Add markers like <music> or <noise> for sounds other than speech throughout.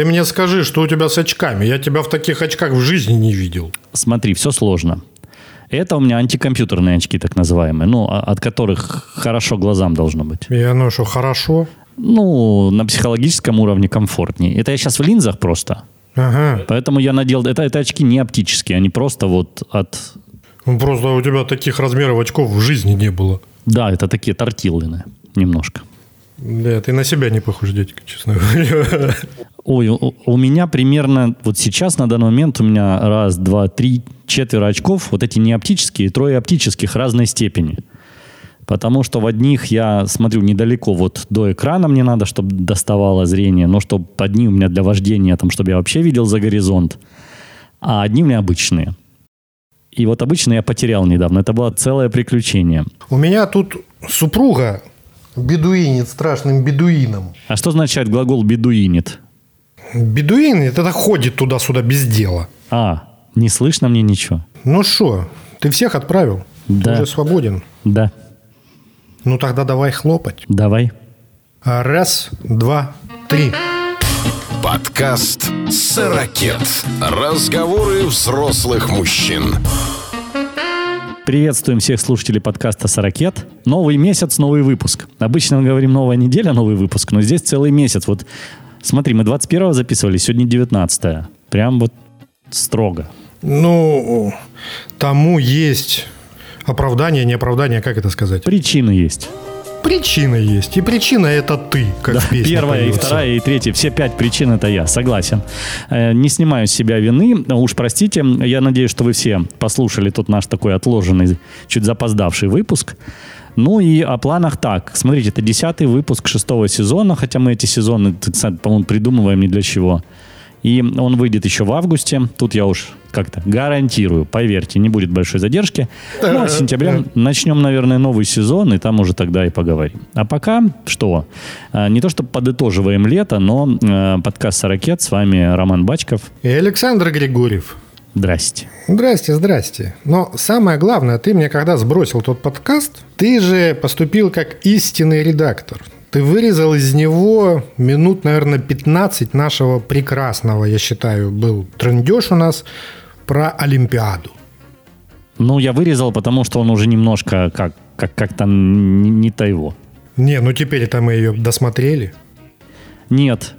ты мне скажи, что у тебя с очками. Я тебя в таких очках в жизни не видел. Смотри, все сложно. Это у меня антикомпьютерные очки, так называемые, ну, а- от которых хорошо глазам должно быть. И оно что, хорошо? Ну, на психологическом уровне комфортнее. Это я сейчас в линзах просто. Ага. Поэтому я надел... Это, это очки не оптические, они просто вот от... Ну, просто у тебя таких размеров очков в жизни не было. Да, это такие тортиллины немножко. Да, ты на себя не похож, дядька, честно говоря. Ой, у, у меня примерно... Вот сейчас, на данный момент, у меня раз, два, три, четверо очков. Вот эти не оптические, трое оптических разной степени. Потому что в одних я смотрю недалеко, вот до экрана мне надо, чтобы доставало зрение, но чтобы одни у меня для вождения, там, чтобы я вообще видел за горизонт, а одни у меня обычные. И вот обычные я потерял недавно. Это было целое приключение. У меня тут супруга бедуинит страшным бедуином. А что означает глагол «бедуинит»? Бедуин это ходит туда-сюда без дела. А, не слышно мне ничего. Ну что, ты всех отправил? Да. Ты уже свободен. Да, Ну тогда давай хлопать. давай. А Раз, два, три. Подкаст «Сорокет». Разговоры взрослых мужчин. Приветствуем всех слушателей подкаста «Сорокет». Новый месяц, новый выпуск. Обычно мы говорим новая неделя, новый выпуск, но здесь целый месяц. Вот смотри, мы 21-го записывали, сегодня 19 Прям вот строго. Ну, тому есть оправдание, не оправдание, как это сказать? Причины есть. Причина есть. И причина это ты, как Да, в песне первая, и поется. вторая, и третья. Все пять причин это я, согласен. Э, Не снимаю с себя вины. Уж простите, я надеюсь, что вы все послушали тот наш такой отложенный, чуть запоздавший выпуск. Ну и о планах так. Смотрите, это десятый выпуск шестого сезона, хотя мы эти сезоны, по-моему, придумываем не для чего. И он выйдет еще в августе. Тут я уж как-то гарантирую, поверьте, не будет большой задержки. Ну, а с сентября начнем, наверное, новый сезон, и там уже тогда и поговорим. А пока что? А, Не то, что подытоживаем лето, но э, подкаст «Сорокет». С вами Роман Бачков. И Александр Григорьев. Здрасте. Здрасте, здрасте. Но самое главное, ты мне когда сбросил тот подкаст, ты же поступил как истинный редактор. Ты вырезал из него минут, наверное, 15 нашего прекрасного, я считаю, был трендеж у нас про Олимпиаду. Ну, я вырезал, потому что он уже немножко как, как, как-то не, не то его. Не, ну теперь это мы ее досмотрели. Нет.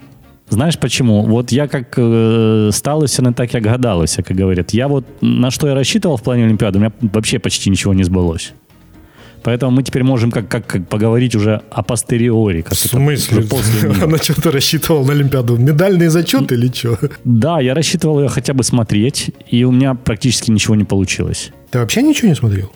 Знаешь почему? Вот я как э, сталося, не так, як гадалося, как говорят. Я вот на что я рассчитывал в плане Олимпиады, у меня вообще почти ничего не сбылось. Поэтому мы теперь можем как, как, как поговорить уже о постериори. Как В смысле? после. <laughs> Она что-то рассчитывала на Олимпиаду? Медальный зачет или что? Да, я рассчитывал ее хотя бы смотреть, и у меня практически ничего не получилось. Ты вообще ничего не смотрел?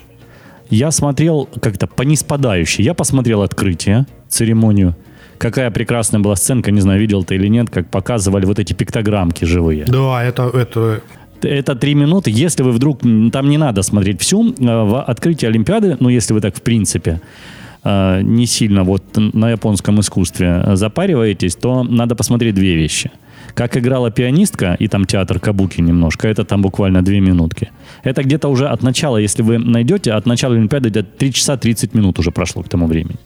Я смотрел как-то по неспадающей. Я посмотрел открытие, церемонию. Какая прекрасная была сценка, не знаю, видел ты или нет, как показывали вот эти пиктограммки живые. Да, это, это Это три минуты. Если вы вдруг... Там не надо смотреть всю. э, В открытии Олимпиады, ну, если вы так, в принципе, э, не сильно вот на японском искусстве запариваетесь, то надо посмотреть две вещи. Как играла пианистка, и там театр кабуки немножко, это там буквально две минутки. Это где-то уже от начала, если вы найдете, от начала Олимпиады где-то 3 часа 30 минут уже прошло к тому времени.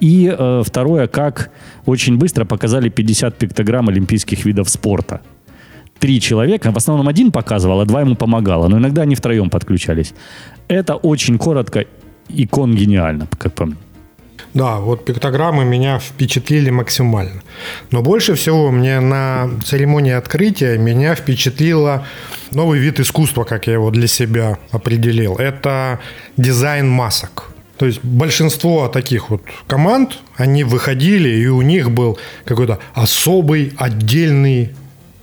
И э, второе, как очень быстро показали 50 пиктограмм олимпийских видов спорта. Три человека, в основном один показывал, а два ему помогало, но иногда они втроем подключались. Это очень коротко и кон гениально, как по мне. Да, вот пиктограммы меня впечатлили максимально. Но больше всего мне на церемонии открытия меня впечатлило новый вид искусства, как я его для себя определил. Это дизайн масок. То есть большинство таких вот команд, они выходили, и у них был какой-то особый, отдельный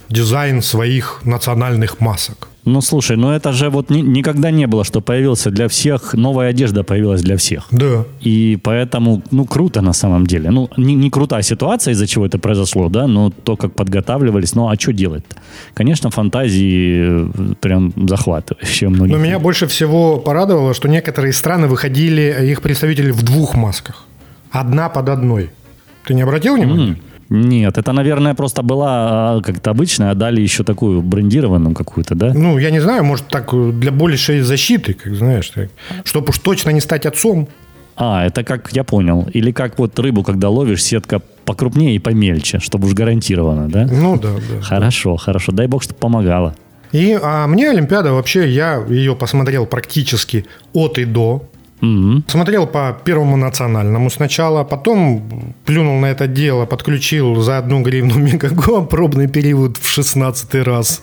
дизайн своих национальных масок. Ну, слушай, ну это же вот ни- никогда не было, что появился для всех, новая одежда появилась для всех. Да. И поэтому, ну, круто на самом деле. Ну, не, не крутая ситуация, из-за чего это произошло, да, но то, как подготавливались, ну, а что делать-то? Конечно, фантазии э, прям захватывающие многие. Но меня больше всего порадовало, что некоторые страны выходили, их представители в двух масках. Одна под одной. Ты не обратил внимания? М, Нет, это, наверное, просто была а, как-то обычная, а дали еще такую брендированную какую-то, да? Ну, я не знаю, может, так э, для большей защиты, как знаешь, так, чтобы уж точно не стать отцом. А, это как, я понял. Или как вот рыбу, когда ловишь, сетка покрупнее и помельче, чтобы уж гарантированно, да? Ну да, да. Хорошо, хорошо. Дай бог, чтобы помогало. И а мне Олимпиада вообще, я ее посмотрел практически от и до. Мгм. Смотрел по Первому национальному сначала, потом плюнул на это дело, подключил за одну гривну <laughs> Мегаго пробный период в 16 раз.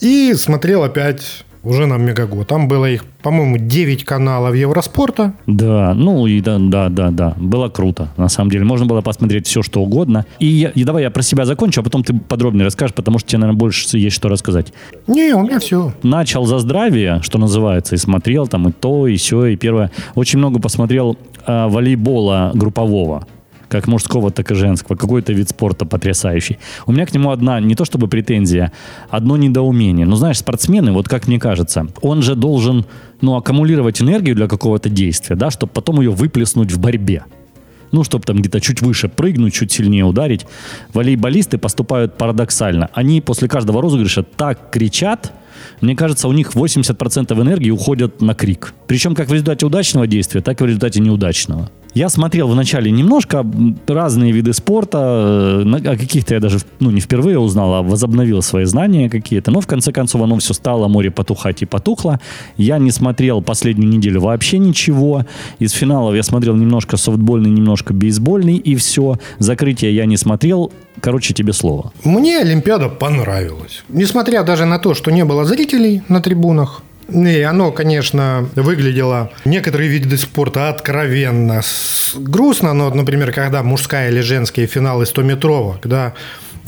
И смотрел опять уже на Мегаго. Там было их, по-моему, 9 каналов Евроспорта. Да, ну и да, да, да, да. Было круто, на самом деле. Можно было посмотреть все, что угодно. И, я- и давай я про себя закончу, а потом ты подробнее расскажешь, потому что тебе, наверное, больше есть что рассказать. Не, у меня все. начал за здравие, что называется, и смотрел там и то, и все, и первое. Очень много посмотрел э, волейбола группового как мужского, так и женского. Какой-то вид спорта потрясающий. У меня к нему одна, не то чтобы претензия, одно недоумение. Ну, знаешь, спортсмены, вот как мне кажется, он же должен, ну, аккумулировать энергию для какого-то действия, да, чтобы потом ее выплеснуть в борьбе. Ну, чтобы там где-то чуть выше прыгнуть, чуть сильнее ударить. Волейболисты поступают парадоксально. Они после каждого розыгрыша так кричат, мне кажется, у них 80% энергии уходят на крик. Причем как в результате удачного действия, так и в результате неудачного. Я смотрел вначале немножко разные виды спорта, э, о каких-то я даже ну, не впервые узнал, а возобновил свои знания какие-то. Но в конце концов оно все стало, море потухать и потухло. Я не смотрел последнюю неделю вообще ничего. Из финалов я смотрел немножко софтбольный, немножко бейсбольный, и все. Закрытие я не смотрел. Короче, тебе слово. Мне Олимпиада понравилась. Несмотря даже на то, что не было зрителей на трибунах. И оно, конечно, выглядело некоторые виды спорта откровенно грустно, но, например, когда мужская или женские финалы 100-метровок, да,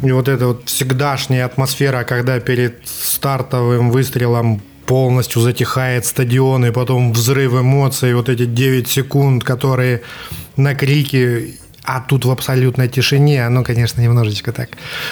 и вот эта вот всегдашняя атмосфера, когда перед стартовым выстрелом полностью затихает стадион, и потом взрыв эмоций, вот эти 9 секунд, которые на крики, а тут в абсолютной тишине, оно, конечно, немножечко так.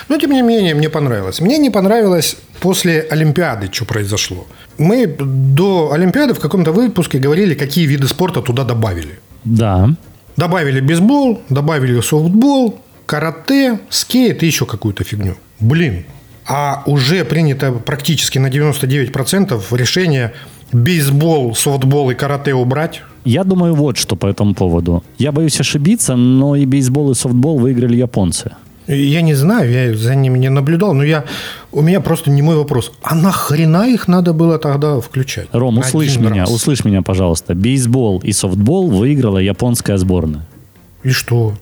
Но, тем не менее, мне понравилось. Мне не понравилось после Олимпиады, что произошло. Мы до Олимпиады в каком-то выпуске говорили, какие виды спорта туда добавили. Да. Добавили бейсбол, добавили софтбол, карате, скейт и еще какую-то фигню. Блин, а уже принято практически на 99% решение бейсбол, софтбол и карате убрать. Я думаю вот что по этому поводу. Я боюсь ошибиться, но и бейсбол, и софтбол выиграли японцы. Я не знаю, я за ними не наблюдал, но я, у меня просто не мой вопрос. А нахрена их надо было тогда включать? Ром, услышь Один меня, раз. услышь меня, пожалуйста. Бейсбол и софтбол выиграла японская сборная. И что?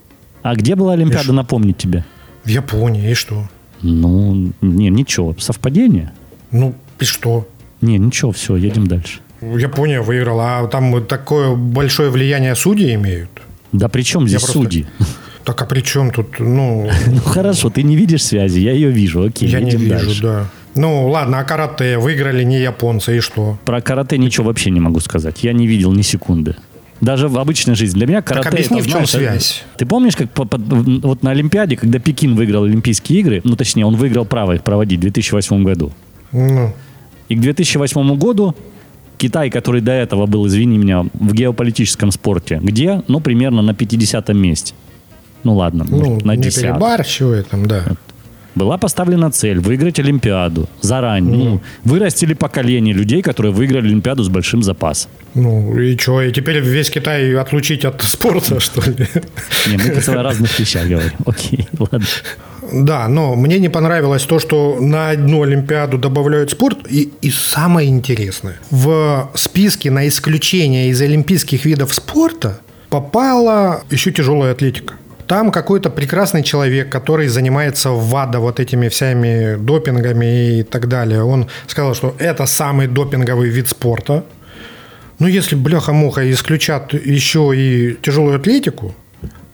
А где была Олимпиада, напомнить тебе? В Японии, и что? Ну, не, ничего. Совпадение? Ну, и что? Не, ничего, все, едем дальше. Япония выиграла, а там такое большое влияние судьи имеют? Да при чем здесь просто- судьи? <laughs> Так а при чем тут, ну, <laughs> Ну хорошо, ты не видишь связи, я ее вижу. Окей, я не вижу, дальше. да. Ну, ладно, а карате выиграли не японцы, и что? Про карате ничего вообще не могу сказать. Я не видел ни секунды. Даже в обычной жизни. Для меня карате... объясни, это, в чем знаешь, связь? Ты помнишь, как по- по- вот на Олимпиаде, когда Пекин выиграл Олимпийские игры, ну точнее, он выиграл право их проводить в 2008 году. Ну, И к 2008 году Китай, который до этого был, извини меня, в геополитическом спорте, где? Ну, примерно на 50-м месте. Ну, ладно, ну может, на не 10 перебарщивай там, да. Была поставлена цель выиграть Олимпиаду заранее. Ну, вырастили поколение людей, которые выиграли Олимпиаду с большим запасом. Ну, и что, и теперь весь Китай отлучить от спорта, <laughs> что ли? Не, мы о разных вещах говорим. Окей, <laughs> ладно. Да, но мне не понравилось то, что на одну Олимпиаду добавляют спорт. И, и самое интересное, в списке на исключение из олимпийских видов спорта попала еще тяжелая атлетика. Там какой-то прекрасный человек, который занимается в ВАДА вот этими всеми допингами и так далее. Он сказал, что это самый допинговый вид спорта. Ну, если бляха-муха исключат еще и тяжелую атлетику,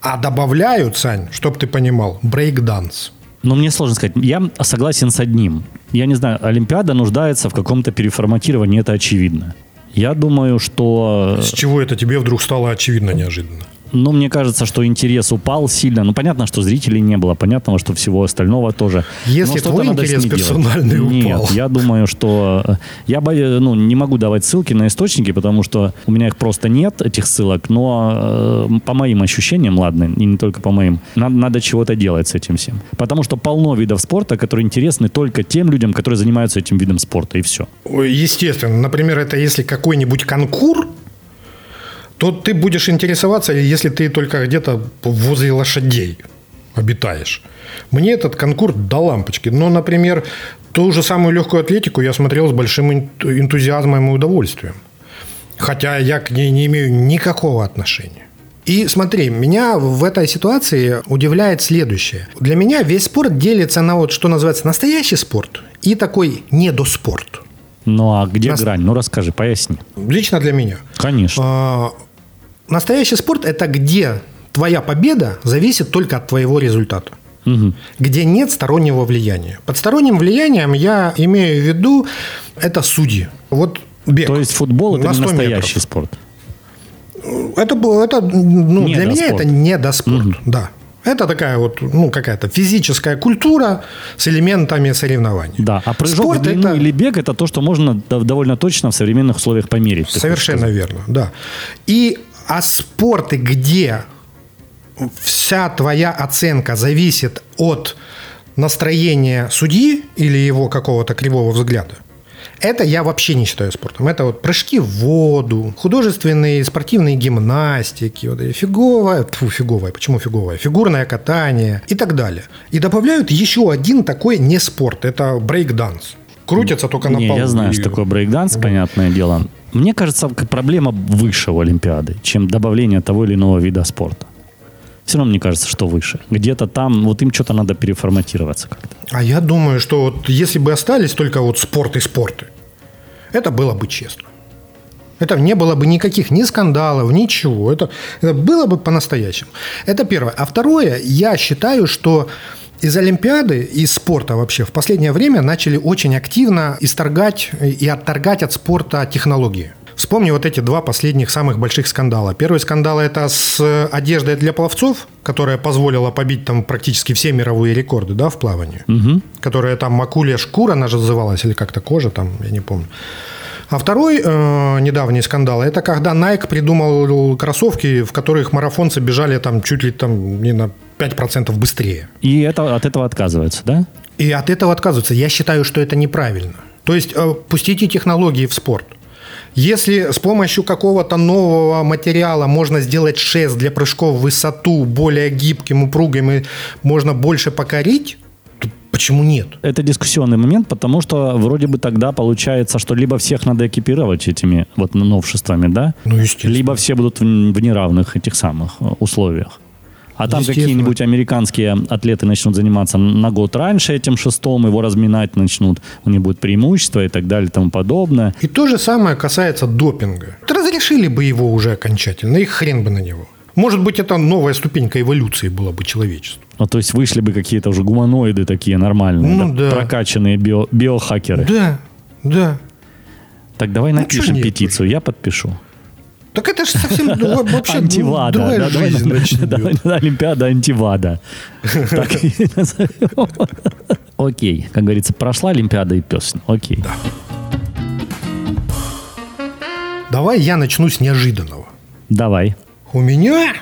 а добавляют, Сань, чтоб ты понимал, брейкданс. Но мне сложно сказать. Я согласен с одним. Я не знаю, Олимпиада нуждается в каком-то переформатировании, это очевидно. Я думаю, что... С чего это тебе вдруг стало очевидно неожиданно? Ну, мне кажется, что интерес упал сильно. Ну, понятно, что зрителей не было. Понятно, что всего остального тоже. Если Но твой интерес ней делать. персональный Нет, упал. я думаю, что... э, Я бою- ну, не могу давать ссылки на источники, потому что у меня их просто нет, этих ссылок. Но э, по моим ощущениям, ладно, и не только по моим, надо, надо чего-то делать с этим всем. Потому что полно видов спорта, которые интересны только тем людям, которые занимаются этим видом спорта, и все. Естественно. Например, это если какой-нибудь конкур, то ты будешь интересоваться, если ты только где-то возле лошадей обитаешь. Мне этот конкурс до лампочки. Но, например, ту же самую легкую атлетику я смотрел с большим энтузиазмом и удовольствием. Хотя я к ней не имею никакого отношения. И смотри, меня в этой ситуации удивляет следующее. Для меня весь спорт делится на вот, что называется, настоящий спорт и такой недоспорт. Ну а где Нас... грань? Ну расскажи, поясни. Лично для меня. Конечно. А, настоящий спорт – это где твоя победа зависит только от твоего результата. Угу. Где нет стороннего влияния. Под сторонним влиянием я имею в виду это судьи. Вот бег. То есть футбол это не настоящий метров. спорт. Это было, это, ну, не для меня спорт. это не до спорт, угу. да. Это такая вот, ну, какая-то физическая культура с элементами соревнований. Да, а прыжок Спорт в длину это... или бег – это то, что можно довольно точно в современных условиях померить. Совершенно верно, да. И а спорты, где вся твоя оценка зависит от настроения судьи или его какого-то кривого взгляда, это я вообще не считаю спортом. Это вот прыжки в воду, художественные спортивные гимнастики, вот, фиговая, тьфу, фиговая, почему фиговая, фигурное катание и так далее. И добавляют еще один такой не спорт, это брейк-данс. Крутятся только на полу. Я знаю, что такое брейк-данс, понятное дело. Мне кажется, проблема выше у Олимпиады, чем добавление того или иного вида спорта. Все равно мне кажется, что выше. Где-то там, вот им что-то надо переформатироваться как-то. А я думаю, что вот если бы остались только вот спорт и спорты, это было бы честно. Это не было бы никаких ни скандалов, ничего. Это, это было бы по-настоящему. Это первое. А второе, я считаю, что из Олимпиады, из спорта вообще в последнее время начали очень активно исторгать и отторгать от спорта технологии. Вспомни вот эти два последних самых больших скандала. Первый скандал это с одеждой для пловцов, которая позволила побить там практически все мировые рекорды, да, в плавании. Угу. Которая там макулия шкура, она же называлась, или как-то кожа там, я не помню. А второй э, недавний скандал – это когда Nike придумал кроссовки, в которых марафонцы бежали там чуть ли там не на 5% быстрее. И это, от этого отказываются, да? И от этого отказываются. Я считаю, что это неправильно. То есть э, пустите технологии в спорт. Если с помощью какого-то нового материала можно сделать шест для прыжков в высоту более гибким, упругим и можно больше покорить, Почему нет? Это дискуссионный момент, потому что вроде бы тогда получается, что либо всех надо экипировать этими вот новшествами, да? Ну, естественно. Либо все будут в неравных этих самых э, условиях. А там какие-нибудь американские атлеты начнут заниматься на год раньше этим шестом, его разминать начнут, у них будет преимущество и так далее и тому подобное. И то же самое касается допинга. Разрешили бы его уже окончательно, и хрен бы на него. Может быть, это новая ступенька эволюции была бы человечества. Ну, то есть вышли бы какие-то уже гуманоиды такие нормальные, ну, да, да. прокачанные био, биохакеры. Да, да. Так давай ну, напишем петицию, я подпишу. Так это же совсем <laughs> вообще антивада. другая да, жизнь <laughs> давай, да, Олимпиада антивада. <laughs> Окей, как говорится, прошла Олимпиада и пес. Окей. Да. Давай я начну с неожиданного. Давай. У меня,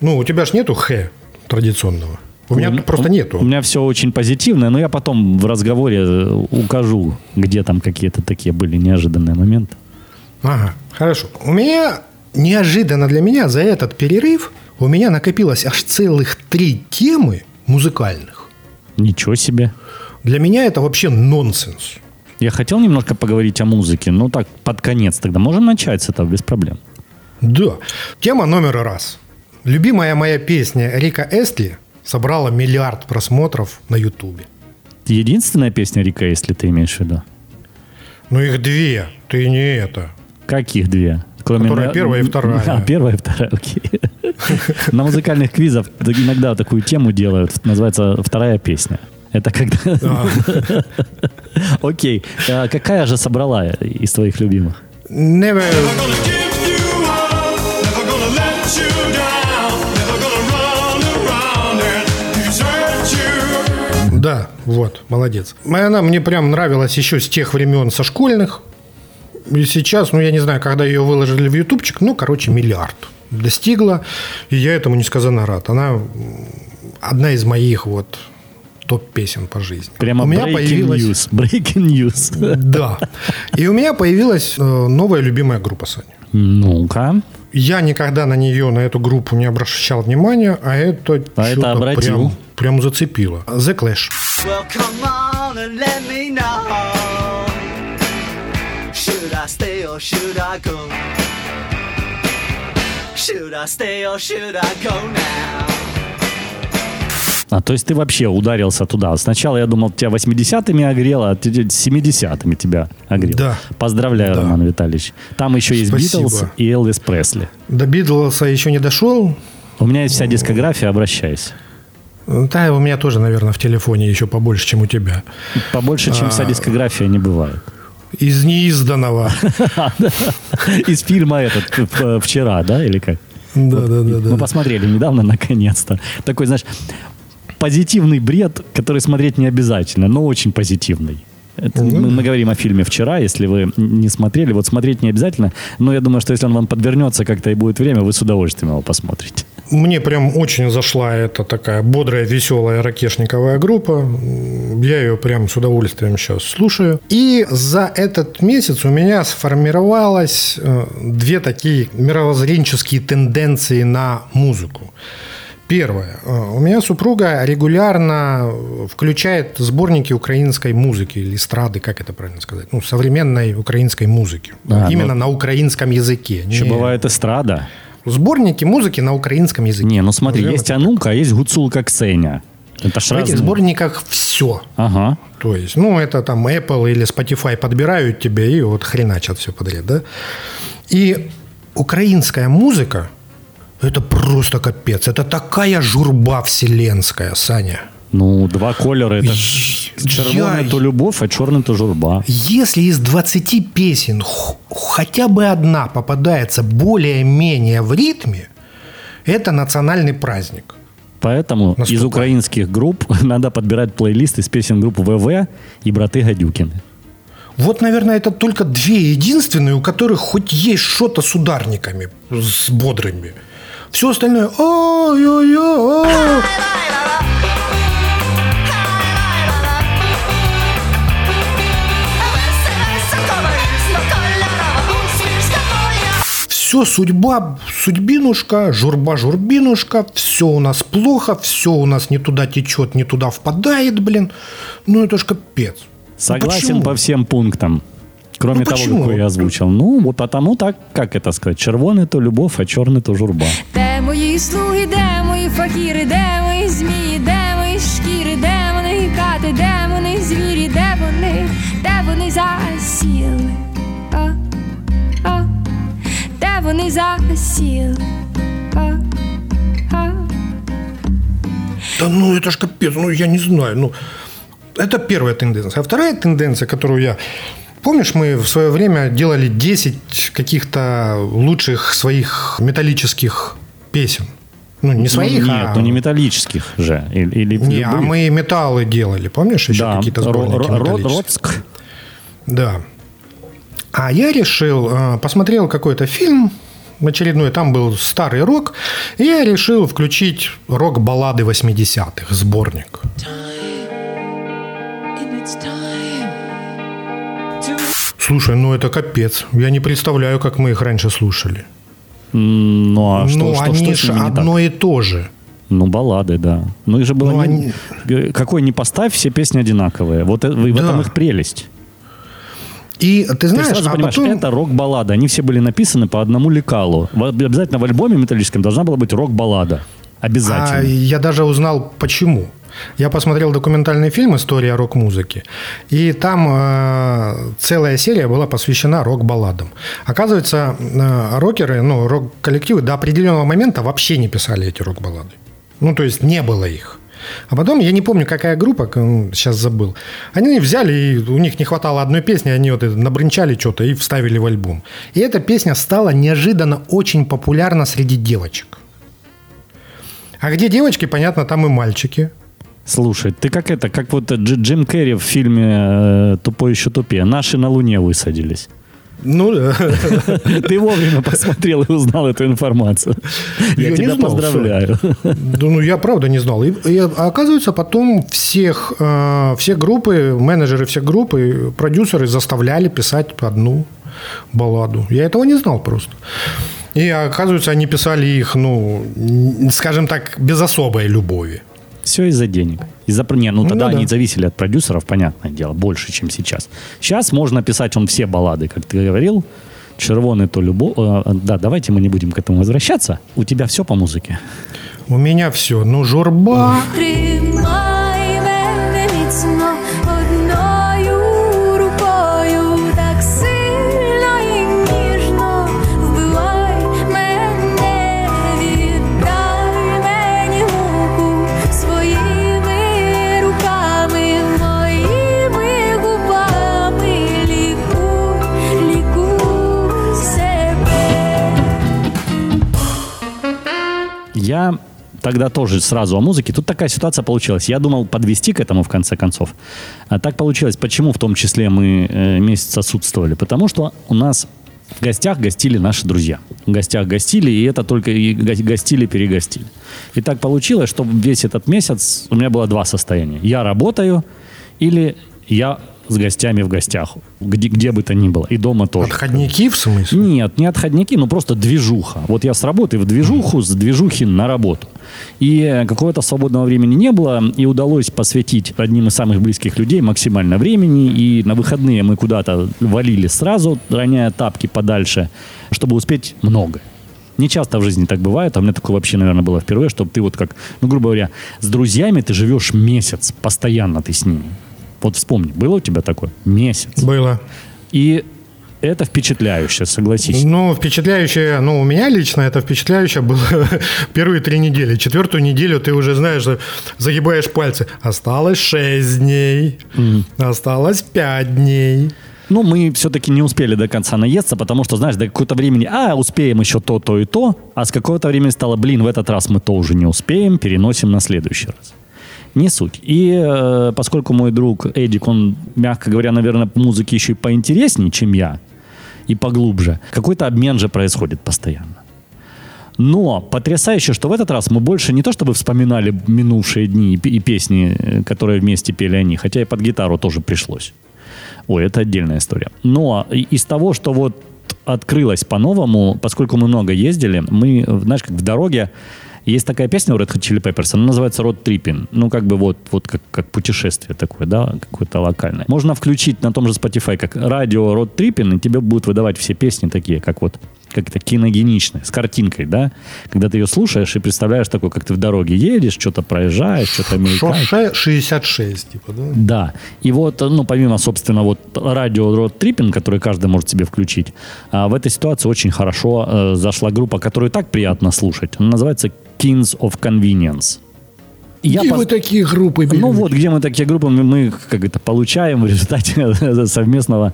ну, у тебя ж нету Х традиционного. У меня у, просто нету. У меня все очень позитивное, но я потом в разговоре э, укажу, где там какие-то такие были неожиданные моменты. Ага, хорошо. У меня неожиданно для меня за этот перерыв у меня накопилось аж целых три темы музыкальных. Ничего себе. Для меня это вообще нонсенс. Я хотел немножко поговорить о музыке, но так под конец тогда. Можем начать с этого без проблем. Да. Тема номер раз. Любимая моя песня Рика Эстли собрала миллиард просмотров на Ютубе. Единственная песня Рика Эстли ты имеешь в виду? Ну, их две. Ты не это. Каких две? Кроме Которая на... первая и вторая. <laughs> А, первая и вторая, окей. <laughs> На музыкальных квизах иногда такую тему делают. Называется «Вторая песня». Это когда... <laughs> Окей. А какая же собрала из твоих любимых? Never... вот, молодец. Она мне прям нравилась еще с тех времен со школьных. И сейчас, ну, я не знаю, когда ее выложили в ютубчик, ну, короче, миллиард достигла. И я этому несказанно рад. Она одна из моих вот топ-песен по жизни. Прямо у меня breaking появилась... news. Breaking news. Да. И у меня появилась э, новая любимая группа, Саня. Ну-ка. Я никогда на нее, на эту группу не обращал внимания, а это А это что-то обратил. прям, прям зацепило. The Clash. Well, come on and let me know. Should I stay or should I go? Should I stay or should I go now? А то есть ты вообще ударился туда. Сначала я думал, тебя 80-ми огрело, а ты 70-ми тебя огрело. Да. Поздравляю, Да. Роман Витальевич. Там еще есть Спасибо. Битлз и Элвис Пресли. До Битлса еще не дошел. У меня есть вся дискография, обращайся. Да, у меня тоже, наверное, в телефоне еще побольше, чем у тебя. Побольше, чем А. вся дискография, не бывает. Из неизданного. <laughs> Из фильма этот э, вчера, да, или как? Да, да, да, Мы да. посмотрели недавно, наконец-то. Такой, знаешь, позитивный бред, который смотреть не обязательно, но очень позитивный. Это мы, мы говорим о фильме вчера, если вы не смотрели, вот смотреть не обязательно, но я думаю, что если он вам подвернется как-то и будет время, вы с удовольствием его посмотрите. Мне прям очень зашла эта такая бодрая, веселая ракешниковая группа. Я ее прям с удовольствием сейчас слушаю. И за этот месяц у меня сформировалось э, две такие мировоззренческие тенденции на музыку. Первое. Э, У меня супруга регулярно включает сборники украинской музыки или эстрады, как это правильно сказать, ну, современной украинской музыки. А, Именно ну- на украинском языке. Еще Не- бывает эстрада. Сборники музыки на украинском языке. Не, ну смотри, Назовем есть Анука, а есть Гуцулка Ксеня. Это ж В этих разные. сборниках все. Ага. То есть, ну, это там Apple или Spotify подбирают тебе и вот хреначат все подряд, да? И украинская музыка – это просто капец. Это такая журба вселенская, Саня. Ну, два колера, это Я- то любовь, а черный то журба. Если из 20 песен хотя бы одна попадается более-менее в ритме, это национальный праздник. Поэтому из Наступает. украинских групп <laughs> надо подбирать плейлист из песен групп ВВ и Браты Гадюкины. Вот, наверное, это только две единственные, у которых хоть есть что-то с ударниками, с бодрыми. Все остальное ой-ой-ой. Все судьба, судьбинушка, журба-журбинушка, все у нас плохо, все у нас не туда течет, не туда впадает, блин. Ну это ж капец. Ну, Согласен почему? по всем пунктам. Кроме Ну, того, почему? какой я озвучил. Ну, вот потому так, как это сказать, червоный то любовь, а черный то журба. Де мої слуги, де мої факіри, де мої змії, де мої шкіри, де вони кати, де вони звірі, де вони, де вони засіли, а, а, де вони засіли, а, а. Да ну это ж капец, ну я не знаю. Ну, это первая тенденция. А вторая тенденция, которую я... Помнишь, мы в свое время делали 10 каких-то лучших своих металлических песен? Ну, не своих, ну, а... нет, ну не металлических же. Или, или Не, а мы металлы делали, помнишь, еще да, какие-то сборники Ро- металлические? Роцк. Да. А я решил, э, посмотрел какой-то фильм очередной, там был старый рок, и я решил включить рок-баллады 80-х, сборник. Слушай, ну это капец. Я не представляю, как мы их раньше слушали. Ну, а что, ну, что, они что же не так? одно и то же. Ну, баллады, да. Ну, их же было... Ну, не- они- Какой не поставь, все песни одинаковые. Вот э- в Да. этом их прелесть. И ты Ты знаешь, сразу а понимаешь, потом... это рок-баллада. Они все были написаны по одному лекалу. В- Обязательно в альбоме металлическом должна была быть рок-баллада. А Обязательно. я даже узнал, почему. Я посмотрел документальный фильм «История рок-музыки», и там э, целая серия была посвящена рок-балладам. Оказывается, э, рокеры, ну, рок-коллективы до определенного момента вообще не писали эти рок-баллады. Ну, то есть не было их. А потом, я не помню, какая группа, сейчас забыл, они взяли, и у них не хватало одной песни, они вот это набринчали что-то и вставили в альбом. И эта песня стала неожиданно очень популярна среди девочек. А где девочки, понятно, там и мальчики. Слушай, ты как это, как вот Дж- Джим Керри в фильме э, «Тупой еще тупее». Наши на Луне высадились. Ну, да. <laughs> Ты вовремя посмотрел и узнал эту информацию. Я Я тебя знал, поздравляю. Да, ну я правда не знал. И, и, а оказывается, потом всех, э, все группы, менеджеры всех групп и продюсеры заставляли писать одну балладу. Я этого не знал просто. И оказывается, они писали их, ну, скажем так, без особой любови. Все из-за денег. Из-за не, ну тогда да. они зависели от продюсеров, понятное дело, больше, чем сейчас. Сейчас можно писать он все баллады, как ты говорил. Червоный то любовь. да, давайте мы не будем к этому возвращаться. У тебя все по музыке. У меня все. Ну, журба. Тримай Я тогда тоже сразу о музыке. Тут такая ситуация получилась. Я думал подвести к этому в конце концов. А так получилось. Почему в том числе мы э, месяц отсутствовали? Потому что у нас в гостях гостили наши друзья. В гостях гостили, и это только и го- гостили, перегостили. И так получилось, что весь этот месяц у меня было два состояния. Я работаю или я с гостями в гостях, где, где бы то ни было. И дома тоже. Отходники, в смысле? Нет, не отходники, ну просто движуха. Вот я с работы в движуху, с движухи на работу. И какого-то свободного времени не было, и удалось посвятить одним из самых близких людей максимально времени. И на выходные мы куда-то валили сразу, роняя тапки подальше, чтобы успеть много. Не часто в жизни так бывает, а у меня такое вообще, наверное, было впервые, чтобы ты вот как, ну, грубо говоря, с друзьями ты живешь месяц, постоянно ты с ними. Вот вспомни, было у тебя такое? Месяц. Было. И это впечатляюще, согласись. Ну, впечатляющее, ну, у меня лично это впечатляюще было <laughs> первые три недели. Четвертую неделю ты уже знаешь, загибаешь пальцы. Осталось 6 дней, осталось 5 дней. Ну, мы все-таки не успели до конца наесться, потому что, знаешь, до какого-то времени, а, успеем еще то, то и то, а с какого-то времени стало, блин, в этот раз мы то уже не успеем, переносим на следующий раз. Не суть. И э, поскольку мой друг Эдик, он, мягко говоря, наверное, по музыке еще и поинтереснее, чем я, и поглубже, какой-то обмен же происходит постоянно. Но потрясающе, что в этот раз мы больше не то чтобы вспоминали минувшие дни и и песни, э, которые вместе пели они, хотя и под гитару тоже пришлось. Ой, это отдельная история. Но из того, что вот открылось по-новому, поскольку мы много ездили, мы, э, знаешь, как в дороге, есть такая песня у Red Hot Chili Peppers, она называется «Road Tripping». Ну, как бы вот, вот как, как путешествие такое, да, какое-то локальное. Можно включить на том же Spotify как радио «Road Tripping», и тебе будут выдавать все песни такие, как вот как-то киногеничные, с картинкой, да, когда ты ее слушаешь и представляешь такой, как ты в дороге едешь, что-то проезжаешь, что-то мелькает. Шоссе 66, типа, да? Да. И вот, ну, помимо, собственно, вот радио Road Tripping, который каждый может себе включить, а, в этой ситуации очень хорошо э, зашла группа, которую так приятно слушать. Она называется Kings of Convenience. Я Где пос- вы такие группы берете? ну вот, где мы такие группы, мы, как это получаем в результате <laughs> совместного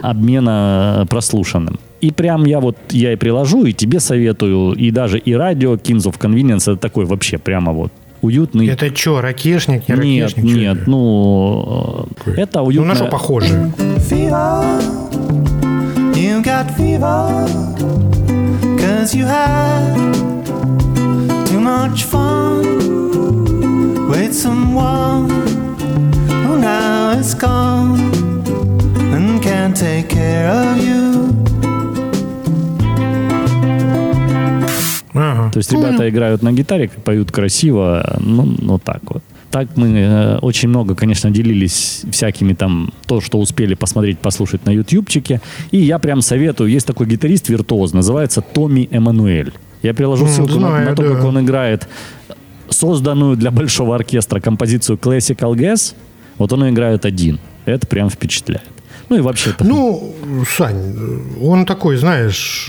обмена э, прослушанным. И прям я вот, я и приложу, и тебе советую, и даже и радио Kings of Convenience, это такой вообще прямо вот уютный. Это что, ракешник, не Нет, ракешник? нет, это? ну, э, это Ну, уютно. на что похоже? with someone who now is gone and can't take care of you. Ага. То есть ребята играют на гитаре, поют красиво, ну, ну так вот. Так мы э, очень много, конечно, делились всякими там, то, что успели посмотреть, послушать на ютубчике. И я прям советую, есть такой гитарист-виртуоз, называется Томми Эммануэль. Я приложу ссылку на, знаю, на то, да. как он играет созданную для большого оркестра композицию Classical Gas. Вот он играет один. Это прям впечатляет. Ну и вообще Ну, Сань, он такой, знаешь,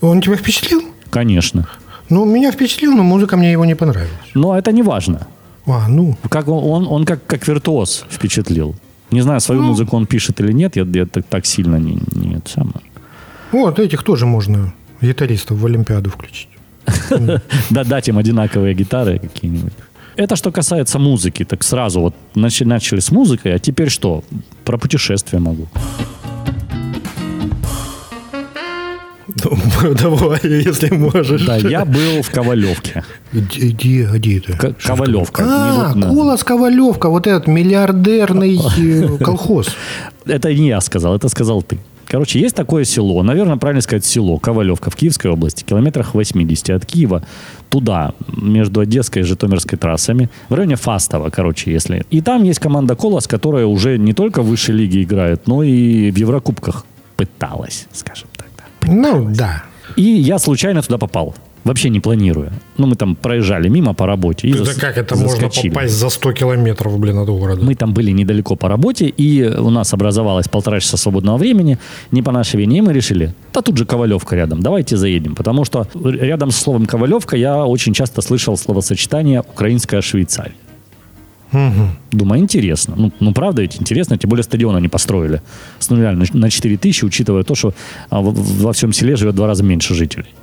он тебя впечатлил? Конечно. Ну, меня впечатлил, но музыка мне его не понравилась. Но это не важно. А, ну, Как он, он, он как, как виртуоз впечатлил. Не знаю, свою Ну. музыку он пишет или нет, я, я так, так сильно не, не это самое. вот этих тоже можно гитаристов в Олимпиаду включить. <laughs> Да, дать им одинаковые гитары какие-нибудь. Это что касается музыки, так сразу вот начали, начали с музыкой, а теперь что? Про путешествия могу. <laughs> Давай, если можешь. Да, я был в Ковалевке. Где, где, это? К- Ковалевка. А, Колос Ковалевка, вот этот миллиардерный <laughs> э, колхоз. Это не я сказал, это сказал ты. Короче, есть такое село, наверное, правильно сказать село, Ковалевка в Киевской области, километрах 80 от Киева, туда, между Одесской и Житомирской трассами, в районе Фастова, короче, если. И там есть команда Колос, которая уже не только в высшей лиге играет, но и в Еврокубках пыталась, скажем. Ну, да. И я случайно туда попал. Вообще не планируя. Ну, мы там проезжали мимо по работе. И Это зас- как это можно заскочили. попасть за 100 километров, блин, от города? Мы там были недалеко по работе, и у нас образовалось полтора часа свободного времени. Не по нашей вине, и мы решили, да тут же Ковалевка рядом, давайте заедем. Потому что рядом с словом Ковалевка я очень часто слышал словосочетание «украинская Швейцария». Думаю, интересно. Ну, ну, правда ведь интересно, тем более стадион они построили с нуля на на 4 тысячи, учитывая то, что а, во всем селе живет два раза меньше жителей.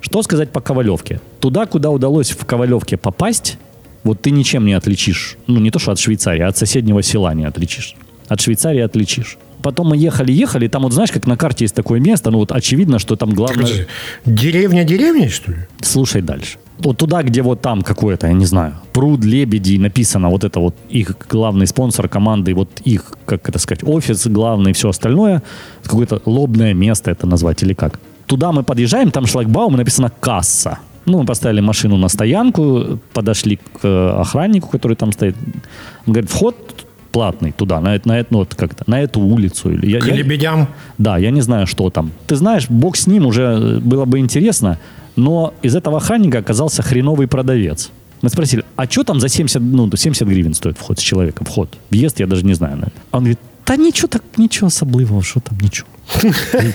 Что сказать по Ковалевке? Туда, куда удалось в Ковалевке попасть, вот ты ничем не отличишь. Ну, не то, что от Швейцарии, а от соседнего села не отличишь. От Швейцарии отличишь. Потом мы ехали-ехали, там вот знаешь, как на карте есть такое место, ну вот очевидно, что там главное... Подожди, Деревня деревней, что ли? Слушай дальше. Вот туда, где вот там какое-то, я не знаю, пруд лебеди написано, вот это вот их главный спонсор команды, вот их, как это сказать, офис главный все остальное, какое-то лобное место это назвать или как. Туда мы подъезжаем, там шлагбаум и написано «касса». Ну, мы поставили машину на стоянку, подошли к э, охраннику, который там стоит. Он говорит, вход платный туда, на, на, ну, вот как-то, на эту улицу. Или я, К я- лебедям. да, я не знаю, что там. Ты знаешь, бог с ним уже э, было бы интересно, но из этого охранника оказался хреновый продавец. Мы спросили, а что там за 70, ну, 70 гривен стоит вход с человека? Вход. Въезд я даже не знаю. на это. А Он говорит, да ничего так, ничего особливого, что там, ничего.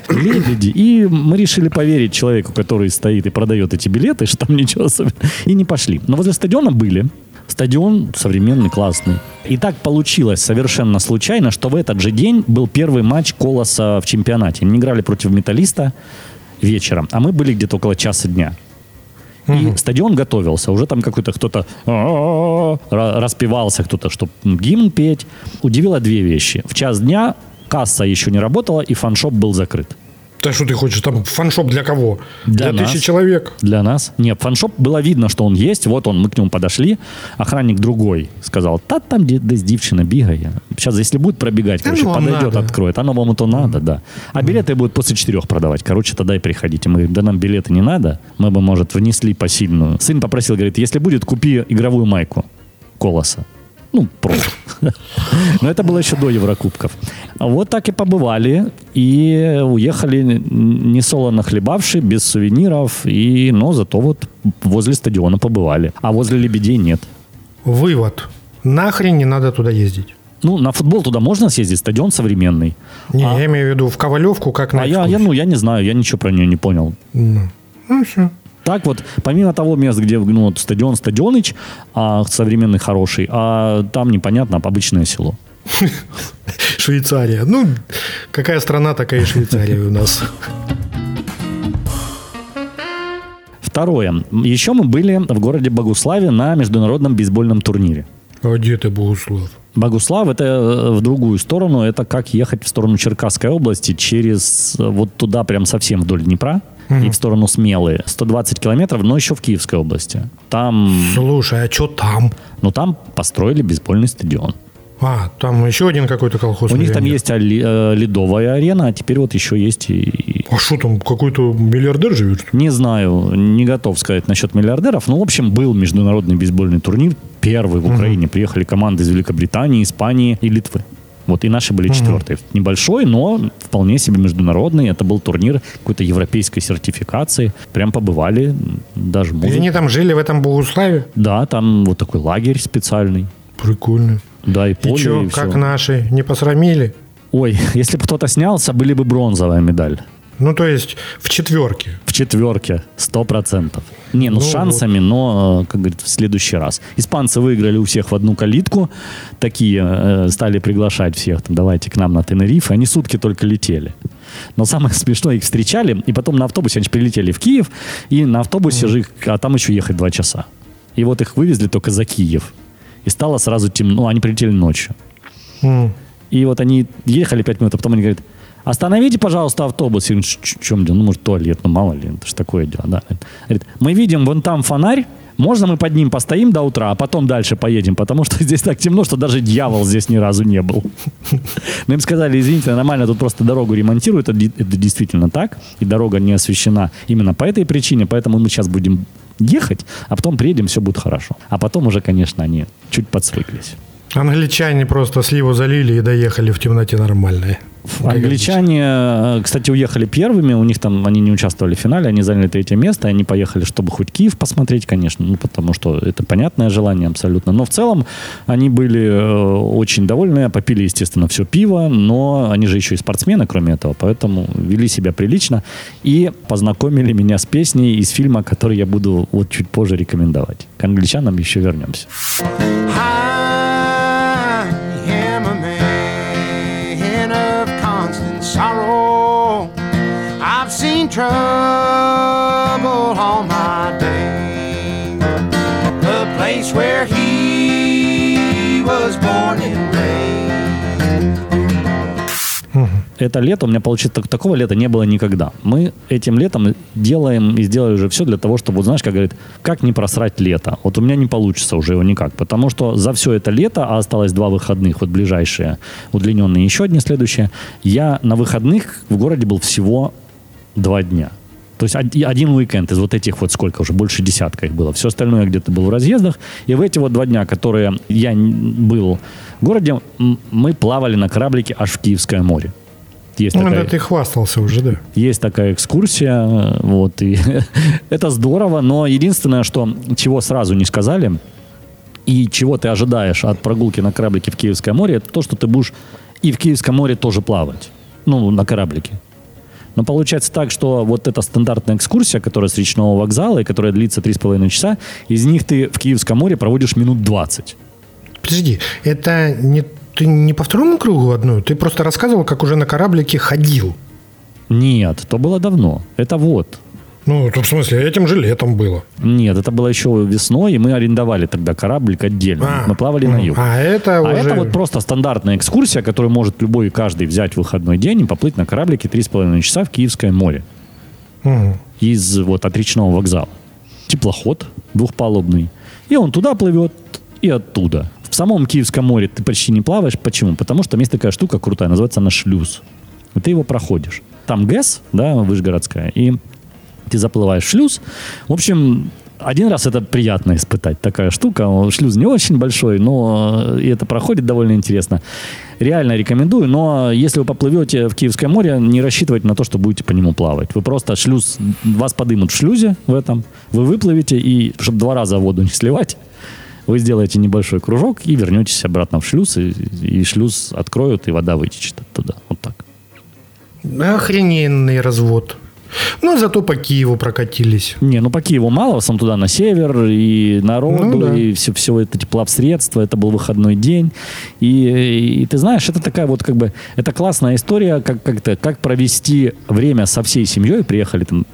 Лебеди. И мы решили поверить человеку, который стоит и продает эти билеты, что там ничего особенного. И не пошли. Но возле стадиона были. Стадион современный, классный. И так получилось совершенно случайно, что в этот же день был первый матч Колоса в чемпионате. Они играли против Металлиста вечером, а мы были где-то около часа дня. И стадион готовился. Уже там какой-то кто-то ра- распевался, кто-то, чтобы гимн петь. Удивило две вещи. В час дня касса еще не работала, и фаншоп был закрыт. Да что ты хочешь, там фаншоп для кого? Для Для, нас. тысячи человек. Для нас. Нет, фаншоп было видно, что он есть. Вот он, мы к нему подошли. Охранник другой сказал, та там де- десь дівчина бігає. Сейчас, если будет пробегать, короче, ну вам подойдет, надо. откроет. Оно вам то надо, да. А билеты будут после четырех продавать. Короче, тогда и приходите. Мы говорим, да нам билеты не надо. Мы бы, может, внесли посильную. Сын попросил, говорит, если будет, купи игровую майку Колоса. Ну, просто. <laughs> Но это было еще до Еврокубков. Вот так и побывали. И уехали не солоно хлебавши, без сувениров. И, но зато вот возле стадиона побывали. А возле Лебедей нет. Вывод. Нахрен не надо туда ездить. Ну, на футбол туда можно съездить, стадион современный. Не, я имею в виду в Ковалевку, как на А я, я, ну, я не знаю, я ничего про нее не понял. Ну, все. Так вот, помимо того места, где ну, вот стадион Стадионыч, а, современный хороший, а там непонятно, обычное село. <laughs> Швейцария. Ну, какая страна, такая и Швейцария у нас. Второе. Еще мы были в городе Богуславе на международном бейсбольном турнире. А где ты, Богуслав? Богуслав это э, в другую сторону, это как ехать в сторону Черкасской области через э, вот туда прям совсем вдоль Днепра и в сторону Смелы. 120 километров, но еще в Киевской области. Там, Слушай, а что там? ну там построили бейсбольный стадион. А, там еще один какой-то колхоз. У них там есть али- э, ледовая арена, а теперь вот еще есть и... А что там, какой-то миллиардер живет? Не знаю, не готов сказать насчет миллиардеров, но, в общем, был международный бейсбольный турнир, первый в Украине. Приехали команды из Великобритании, Испании и Литвы. Вот, и наши были четвертые. Небольшой, но вполне себе международный. Это был турнир какой-то европейской сертификации. Прям побывали, даже И музыку. они там жили в этом Богуславе? Да, там вот такой лагерь специальный. Прикольно. Да, и И поле, что, и как всё. наши, не посрамили? Ой, <laughs> если бы кто-то снялся, были бы бронзовая медаль. Ну, то есть в четверке. В четверке, сто процентов. Не, ну, Ну с шансами, но, э, как говорит, в следующий раз. Испанцы выиграли у всех в одну калитку. Такие э, стали приглашать всех, там, давайте к нам на Тенерифе. Они сутки только летели. Но самое <laughs> смешное, их встречали, и потом на автобусе, они же прилетели в Киев, и на автобусе же, их- а там еще ехать два часа. И вот их вывезли только за Киев. И стало сразу темно, ну, они прилетели ночью. М. И вот они ехали пять минут, а потом они говорят, остановите, пожалуйста, автобус. Я говорю, «Ч- ч- в чем дело? Ну, может, туалет, ну, мало ли, это же такое дело. Да. Говорит, мы видим вон там фонарь, Можно мы под ним постоим до утра, а потом дальше поедем, потому что <laughs> здесь так темно, что даже дьявол здесь ни разу не был. <laughs> Но им сказали, извините, нормально, тут просто дорогу ремонтируют, это, это действительно так, и дорога не освещена именно по этой причине, поэтому мы сейчас будем ехать, а потом приедем, все будет хорошо. А потом уже, конечно, они чуть подсвыклись. Англичане просто сливу залили и доехали в темноте нормальной. Англичане, э, кстати, уехали первыми, у них там, они не участвовали в финале, они заняли третье место, они поехали, чтобы хоть Киев посмотреть, конечно, ну, потому что это понятное желание абсолютно. Но в целом они были э, очень довольны, попили, естественно, все пиво, но они же еще и спортсмены, кроме этого, поэтому вели себя прилично и познакомили меня с песней из фильма, который я буду вот чуть позже рекомендовать. К англичанам еще вернемся. Trouble all my day. The place where he was born and это лето, у меня получится, так- такого лета не было никогда. Мы этим летом делаем и сделали уже все для того, чтобы, вот знаешь, как говорит, как не просрать лето. Вот у меня не получится уже его никак, потому что за все это лето, а осталось два выходных, вот ближайшие, удлиненные, еще одни следующие, я на выходных в городе был всего два дня. То есть од- один уикенд из вот этих вот сколько уже, больше десятка их было. Все остальное где-то был в разъездах. И в эти вот два дня, которые я был в городе, мы плавали на кораблике аж в Киевское море. Есть Ну, такая, да ты хвастался уже, да. есть такая экскурсия, вот, и <laughs> это здорово, но единственное, что, чего сразу не сказали, и чего ты ожидаешь от прогулки на кораблике в Киевское море, это то, что ты будешь и в Киевском море тоже плавать, ну, на кораблике. Но получается так, что вот эта стандартная экскурсия, которая с речного вокзала и которая длится 3,5 часа, из них ты в Киевском море проводишь минут 20. Подожди, это не ты не по второму кругу одну? Ты просто рассказывал, как уже на кораблике ходил. Нет, то было давно. Это вот. Ну, то в смысле, этим же летом было. Нет, это было еще весной, и мы арендовали тогда кораблик отдельно. мы плавали на юг. А это А уже... это вот просто стандартная экскурсия, которую может любой и каждый взять в выходной день и поплыть на кораблике 3,5 часа в Киевское море. Мгм. Из вот от речного вокзала. Теплоход двухпалубный. И он туда плывет и оттуда. В самом Киевском море ты почти не плаваешь. Почему? Потому что там есть такая штука крутая, называется она шлюз. И ты его проходишь. Там ГЭС, да, Вышгородская, и ты заплываешь шлюз. В общем, один раз это приятно испытать, такая штука. Шлюз не очень большой, но э, и это проходит довольно интересно. Реально рекомендую, но если вы поплывете в Киевское море, не рассчитывайте на то, что будете по нему плавать. Вы просто шлюз, вас подымут в шлюзе в этом, вы выплывете, и чтобы два раза воду не сливать, вы сделаете небольшой кружок и вернетесь обратно в шлюз, и, и шлюз откроют, и вода вытечет оттуда. Вот так. Охрененный развод. Ну, зато по Киеву прокатились. Не, ну по Киеву мало, в основном туда на север, и народу, Ну да. и все, все это теплообсредство, это был выходной день. И, и ты знаешь, это такая вот как бы, это классная история, как, как, то как провести время со всей семьей. Приехали там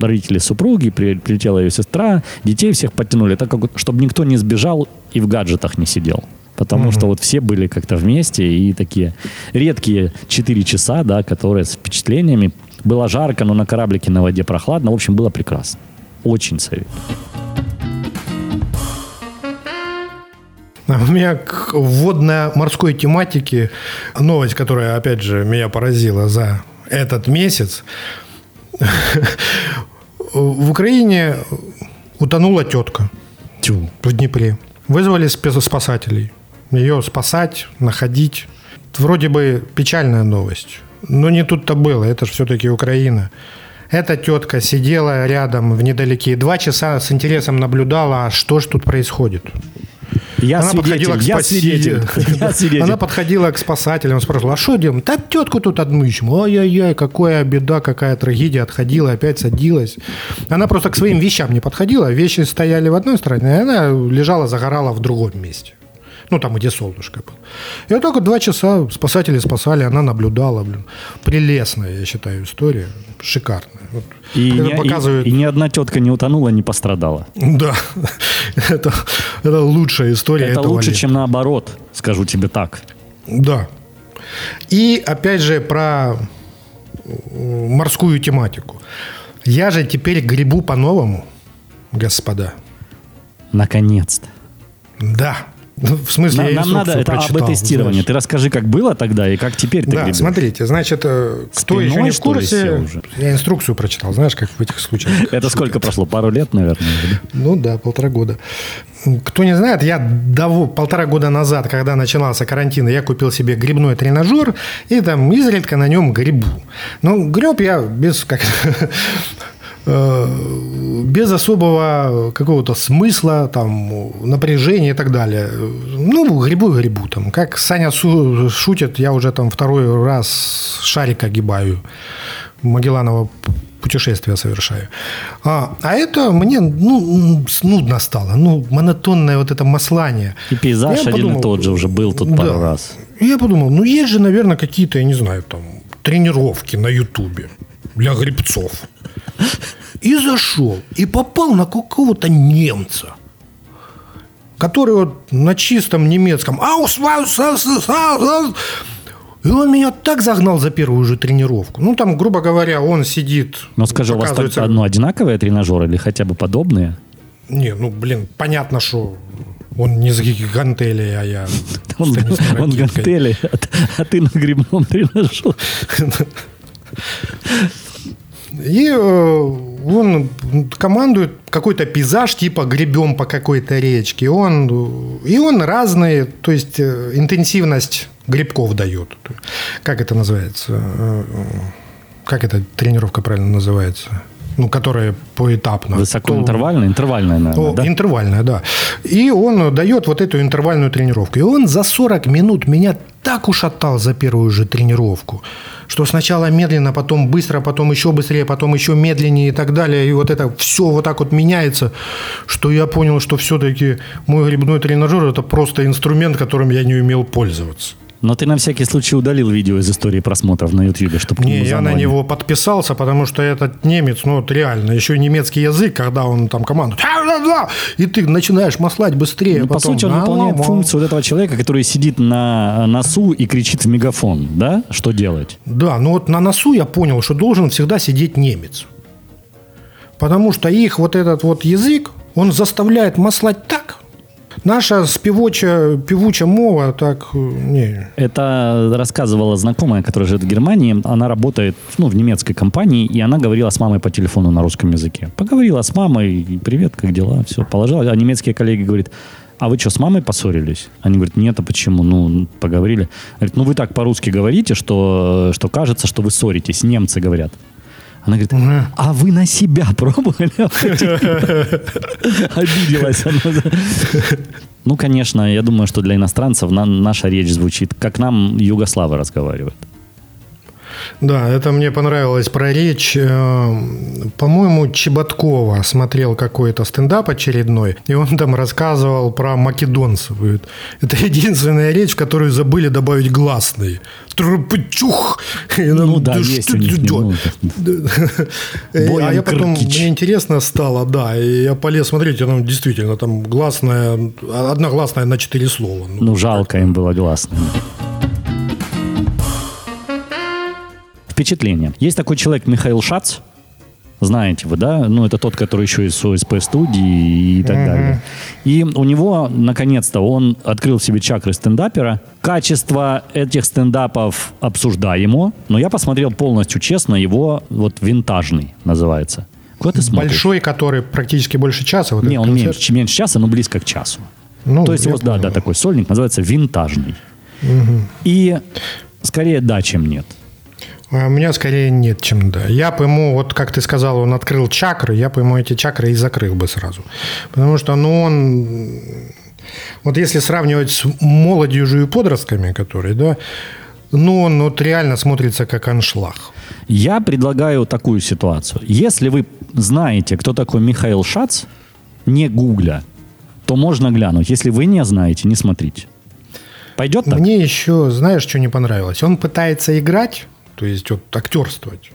родители супруги, при- прилетела ее сестра, детей всех подтянули, так как, чтобы никто не сбежал и в гаджетах не сидел. Потому что вот все были как-то вместе и такие редкие 4 часа, да, которые с впечатлениями. Было жарко, но на кораблике на воде прохладно. В общем, было прекрасно. Очень советую. У меня к водно-морской тематике новость, которая, опять же, меня поразила за этот месяц. <laughs> В Украине утонула тетка в Днепре. Вызвали спасателей. Ее спасать, находить. Вроде бы печальная новость. Но не тут-то было. Это же все-таки Украина. Эта тетка сидела рядом в недалеке. Два часа с интересом наблюдала, а что же тут происходит. Я Она свидетель, подходила к я спаси- свидетель. <laughs> Я свидетель. Она подходила к спасателям, спрашивала, а что делаем? Да тетку тут одну ищем. Ой-ой-ой, какая беда, какая трагедия. Отходила, опять садилась. Она просто к своим вещам не подходила. Вещи стояли в одной стороне, а она лежала, загорала в другом месте. Ну, там, где солнышко было. И вот только два часа спасатели спасали, она наблюдала, блин. Прелестная, я считаю, история. Шикарная. Вот И, это ни- и- показывает... и ни одна тетка не утонула, не пострадала. Да, <laughs> это, это лучшая история Это лучше, лета. чем наоборот, скажу тебе так. Да. И опять же про морскую тематику. Я же теперь гребу по-новому, господа. Наконец-то. Да. Ну, в смысле, Нам, я нам надо это прочитал, АБ-тестирование. знаешь. Ты расскажи, как было тогда и как теперь ты Да, гребешь. смотрите, значит, э, кто Спиной, еще не в курсе, я инструкцию прочитал, знаешь, как в этих случаях. <laughs> Это сколько прошло? Пару лет, наверное? Ну да, полтора года. Кто не знает, я до полтора года назад, когда начинался карантин, я купил себе грибной тренажер и там изредка на нем грибу. Ну, греб я без как <laughs> без особого какого-то смысла, там, напряжения и так далее. Ну, грибу и грибу. Там. Как Саня шутит, я уже там второй раз шарик огибаю. Магелланово путешествие совершаю. А, а это мне ну, нудно стало. Ну, монотонное вот это маслание. И пейзаж Я один и подумал, тот же уже был тут пару да. раз. И я подумал, ну есть же, наверное, какие-то, я не знаю, там, тренировки на Ютубе для грибцов. И зашел, и попал на какого-то немца, который вот на чистом немецком «Аус, аус, аус, аус». и он меня так загнал за первую же тренировку. Ну, там, грубо говоря, он сидит... Но скажи, у вас так одно одинаковые тренажеры или хотя бы подобные? Не, ну, блин, понятно, что он не с гантелей, а я <laughs> Он, <laughs> он гантели, а, а ты на грибном <laughs> тренажере. И э, он командует какой-то пейзаж, типа гребем по какой-то речке. Он, и он разные, то есть э, интенсивность грибков дает. Как это называется? Э, Как эта тренировка правильно называется? Ну, которая поэтапно. То- Высокоинтервальная? Интервальная, наверное, о, да? Интервальная, да. И он дает вот эту интервальную тренировку. И он за 40 минут меня так ушатал за первую же тренировку, что сначала медленно, потом быстро, потом еще быстрее, потом еще медленнее и так далее. И вот это все вот так вот меняется, что я понял, что все-таки мой грибной тренажер – это просто инструмент, которым я не умел пользоваться. Но ты на всякий случай удалил видео из истории просмотров на Ютьюбе, чтобы Не, я на него подписался, потому что этот немец, ну вот реально, еще немецкий язык, когда он там командует, и ты начинаешь маслать быстрее. Ну, по потом, сути, он выполняет функцию вот этого человека, который сидит на носу и кричит в мегафон, да? Что делать? Да, но вот на носу я понял, что должен всегда сидеть немец. Потому что их вот этот вот язык, он заставляет маслать так. Наша спевоча, певуча мова так, э, не. Это рассказывала знакомая, которая живет в Германии. Она работает ну, в немецкой компании, и она говорила с мамой по телефону на русском языке. Поговорила с мамой, привет, как дела, все, положила. А немецкие коллеги говорят, а вы что, с мамой поссорились? Они говорят, нет, а почему? Ну, поговорили. Говорит, ну вы так по-русски говорите, что, что кажется, что вы ссоритесь. Немцы говорят. Она говорит, а вы на себя пробовали? <laughs> Обиделась она. Ну, конечно, я думаю, что для иностранцев на- наша речь звучит, как нам югославы разговаривают. Да, это мне понравилось про речь. Э, По-моему, Чеботкова смотрел какой-то стендап очередной, и он там рассказывал про македонцев. Это единственная речь, в которую забыли добавить гласные. Там, Ну да, «Да есть у них <laughs> Боян А я потом, мне интересно стало, да, и я полез смотреть, там действительно там гласная, одна гласная на четыре слова. Ну, Ну, жалко им было гласно. Впечатление. Есть такой человек Михаил Шац, знаете вы, да? Ну, это тот, который еще из ОСП студии и так далее. И у него, наконец-то, он открыл в себе чакры стендапера. Качество этих стендапов обсуждаемо, но я посмотрел полностью честно его, вот винтажный называется. Куда ты смотришь? Большой, который практически больше часа. Вот Не, он концерт. меньше, меньше часа, но близко к часу. Ну, То есть его, да, да, такой сольник называется винтажный. И скорее да, чем нет. А У меня скорее нет, чем да. Я бы ему, вот как ты сказал, он открыл чакры, я бы ему эти чакры и закрыл бы сразу. Потому что, ну, он... Вот если сравнивать с молодежью и подростками, которые, да, ну, он вот реально смотрится как аншлаг. Я предлагаю такую ситуацию. Если вы знаете, кто такой Михаил Шац, не гугля, то можно глянуть. Если вы не знаете, не смотрите. Пойдет так? Мне еще, знаешь, что не понравилось? Он пытается играть, то есть вот актерствовать,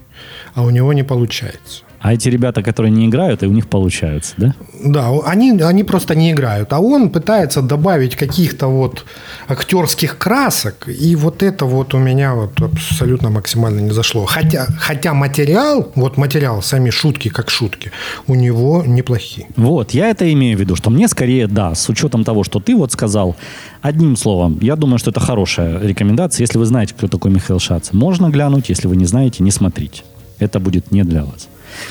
а у него не получается. А эти ребята, которые не играют, и у них получается, да? Да, они, они просто не играют. А он пытается добавить каких-то вот актерских красок. И вот это вот у меня вот абсолютно максимально не зашло. Хотя, хотя материал, вот материал, сами шутки как шутки, у него неплохие. Вот, я это имею в виду, что мне скорее да, с учетом того, что ты вот сказал, одним словом, я думаю, что это хорошая рекомендация. Если вы знаете, кто такой Михаил Шац, можно глянуть, если вы не знаете, не смотрите. Это будет не для вас.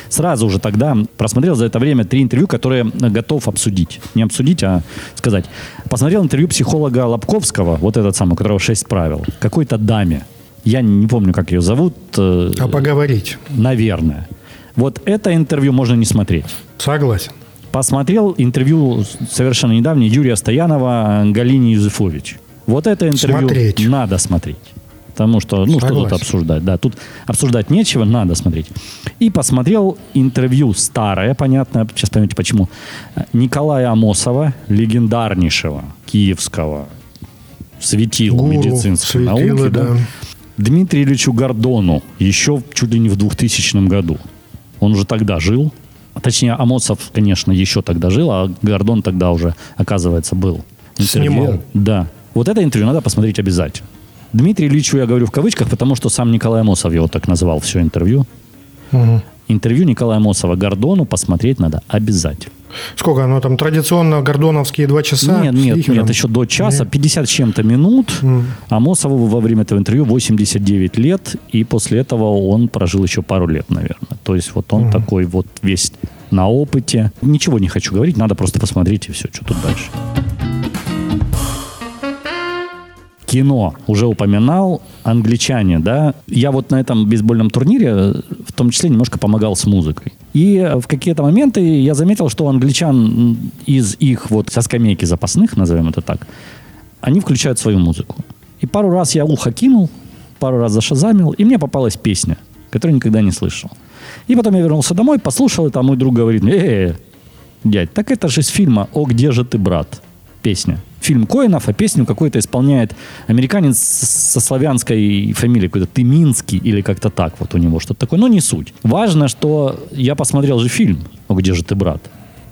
Сразу же тогда просмотрел за это время три интервью, которые готов обсудить. Не обсудить, а сказать. Посмотрел интервью психолога Лобковского, вот этот самый, у которого шесть правил, какой-то даме. Я не помню, как ее зовут. э, А поговорить. Наверное. Вот это интервью можно не смотреть. Согласен. Посмотрел интервью совершенно недавнее Юрия Стоянова Галине Юзефович. Вот это интервью Смотреть. надо смотреть. Потому что, ну, что тут обсуждать? Да, тут обсуждать нечего, надо смотреть. И посмотрел интервью старое, понятно, сейчас поймете почему, Николая Амосова, легендарнейшего киевского светила Гуру, медицинской светила, науки, да, да. Дмитрию Ильичу Гордону еще чуть ли не в 2000 году. Он уже тогда жил. Точнее, Амосов, конечно, еще тогда жил, а Гордон тогда уже, оказывается, был. Интервью- Снимал. Да. Вот это интервью надо посмотреть обязательно. Дмитрий Ильичу я говорю в кавычках, потому что сам Николай Амосов его так назвал все интервью. Интервью Николая Амосова Гордону посмотреть надо обязательно. Сколько оно там? Традиционно гордоновские два часа? Нет, нет, нет, еще до часа, 50 с чем-то минут. Амосову во время этого интервью 89 лет, и после этого он прожил еще пару лет, наверное. То есть вот он такой вот весь на опыте. Ничего не хочу говорить, надо просто посмотреть и все, что тут дальше. Кино уже упоминал, англичане, да. Я вот на этом бейсбольном турнире в том числе немножко помогал с музыкой. И э, в какие-то моменты я заметил, что англичан из их вот со скамейки запасных, назовем это так, они включают свою музыку. И пару раз я ухо кинул, пару раз зашазамил, и мне попалась песня, которую никогда не слышал. И потом я вернулся домой, послушал, и там мой друг говорит мне, э, дядь, так это же из фильма «О, где же ты, брат?» Песня. Фильм Коинов, а песню какой-то исполняет американец со славянской фамилией, какой-то Тыминский или как-то так вот у него что-то такое, но не суть. Важно, что я посмотрел же фильм «О, где же ты, брат?»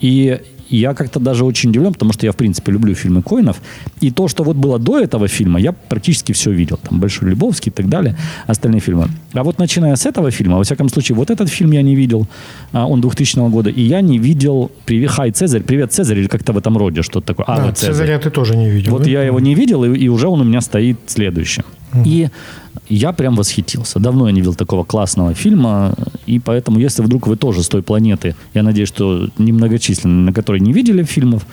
И я как-то даже очень удивлен, потому что я, в принципе, люблю фильмы Коинов. И то, что вот было до этого фильма, я практически все видел. Там «Большой Любовский» и так далее, остальные фильмы. А вот начиная с этого фильма, во всяком случае, вот этот фильм я не видел, а, он 2000 года, и я не видел «Привет, Хай, Цезарь», «Привет, Цезарь» или как-то в этом роде, что-то такое. А, Да, вот Цезарь. Цезаря ты тоже не видел. Вот да? я его не видел, и, и уже он у меня стоит следующим. И я прям восхитился. Давно я не видел такого классного фильма, и поэтому, если вдруг вы тоже с той планеты, я надеюсь, что немногочисленные, на которой не видели фильмов,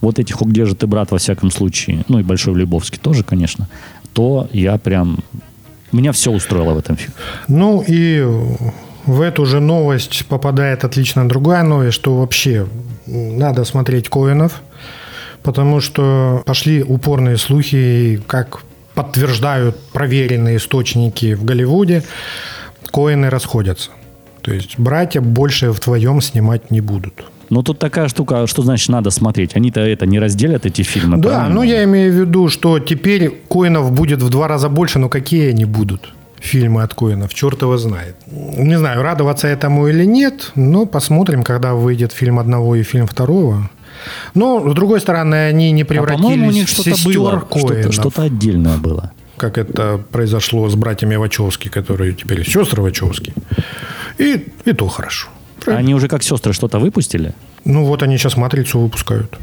вот этих «О, где же ты, брат», во всяком случае, ну и «Большой Любовский» тоже, конечно, то я прям... Меня все устроило в этом фильме. Ну и в эту же новость попадает отлично другая новость, что вообще надо смотреть Коинов, потому что пошли упорные слухи, как подтверждают проверенные источники в Голливуде, Коины расходятся. То есть братья больше вдвоем снимать не будут. Но тут такая штука, а что значит надо смотреть? Они-то это не разделят, эти фильмы, Да, правильно? ну я имею в виду, что теперь Коинов будет в два раза больше, но какие они будут? Фильмы от Коинов, черт его знает. Не знаю, радоваться этому или нет, но посмотрим, когда выйдет фильм одного и фильм второго. Но, с другой стороны, они не А, по-моему, у превратились них в что-то сестер было, что-то, отдельное было. как это произошло с братьями Вачовски, которые теперь сестры Вачовски. И, и то хорошо. Они уже как сестры что-то выпустили? Ну вот они сейчас «Матрицу» выпускают.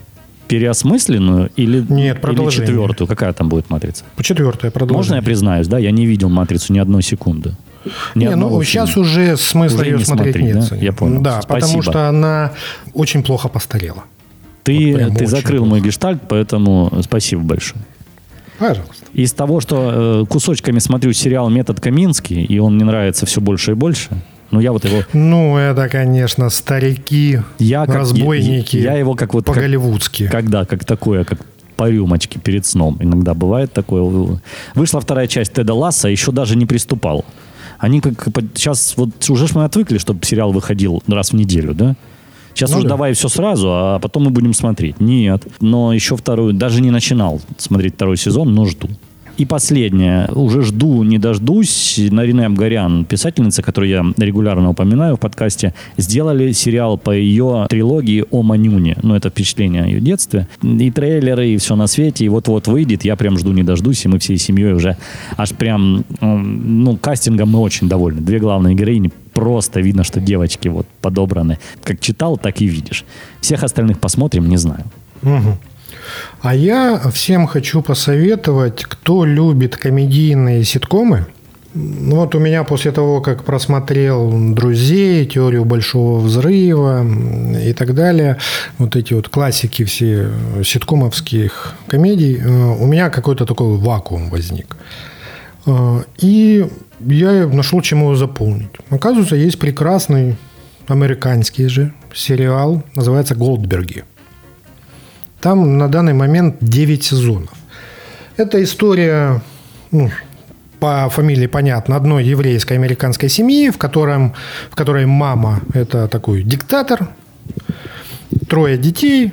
переосмысленную или, Нет, или четвертую? Какая там будет матрица? Четвертое продолжение. Можно я признаюсь, да, я не видел матрицу ни одной секунды. Ни Не, ну фильма. сейчас уже смысла Уже ее не смотреть смотреть, нет. да? Я понял. Да, потому Спасибо. что она очень плохо постарела. Ты, вот ты закрыл плохо. мой гештальт, поэтому спасибо большое. Пожалуйста. Из того, что э, кусочками смотрю сериал «Метод Каминский», и он мне нравится все больше и больше, ну я вот его... Ну, это, конечно, старики, Я как- разбойники, я- я его как вот- как- по-голливудски. Когда, как такое, как по рюмочке перед сном. Иногда бывает такое. Вышла вторая часть Теда Ласса, еще даже не приступал. Они как сейчас вот уже ж мы отвыкли, чтобы сериал выходил раз в неделю, да? Сейчас Ну уже да. давай все сразу, а потом мы будем смотреть. Нет. Но еще вторую, даже не начинал смотреть второй сезон, но жду. И последнее. Уже жду, не дождусь. Нарине Абгарян, писательница, которую я регулярно упоминаю в подкасте, сделали сериал по ее трилогии о Манюне. Ну, это впечатление о ее детстве. И трейлеры, и все на свете. И вот-вот выйдет. Я прям жду, не дождусь. И мы всей семьей уже аж прям... Ну, кастингом мы очень довольны. Две главные героини просто видно, что девочки вот подобраны. Как читал, так и видишь. Всех остальных посмотрим, не знаю. А я всем хочу посоветовать, кто любит комедийные ситкомы. Ну вот у меня после того, как просмотрел «Друзей», «Теорию большого взрыва» и так далее, вот эти вот классики все ситкомовских комедий, э, у меня какой-то такой вакуум возник. Э, И я нашел, чем его заполнить. Оказывается, есть прекрасный американский же сериал, называется «Голдберги». Там на данный момент 9 сезонов. Это история, ну, по фамилии понятно, одной еврейской американской семьи, в, котором, в которой мама – это такой диктатор, трое детей,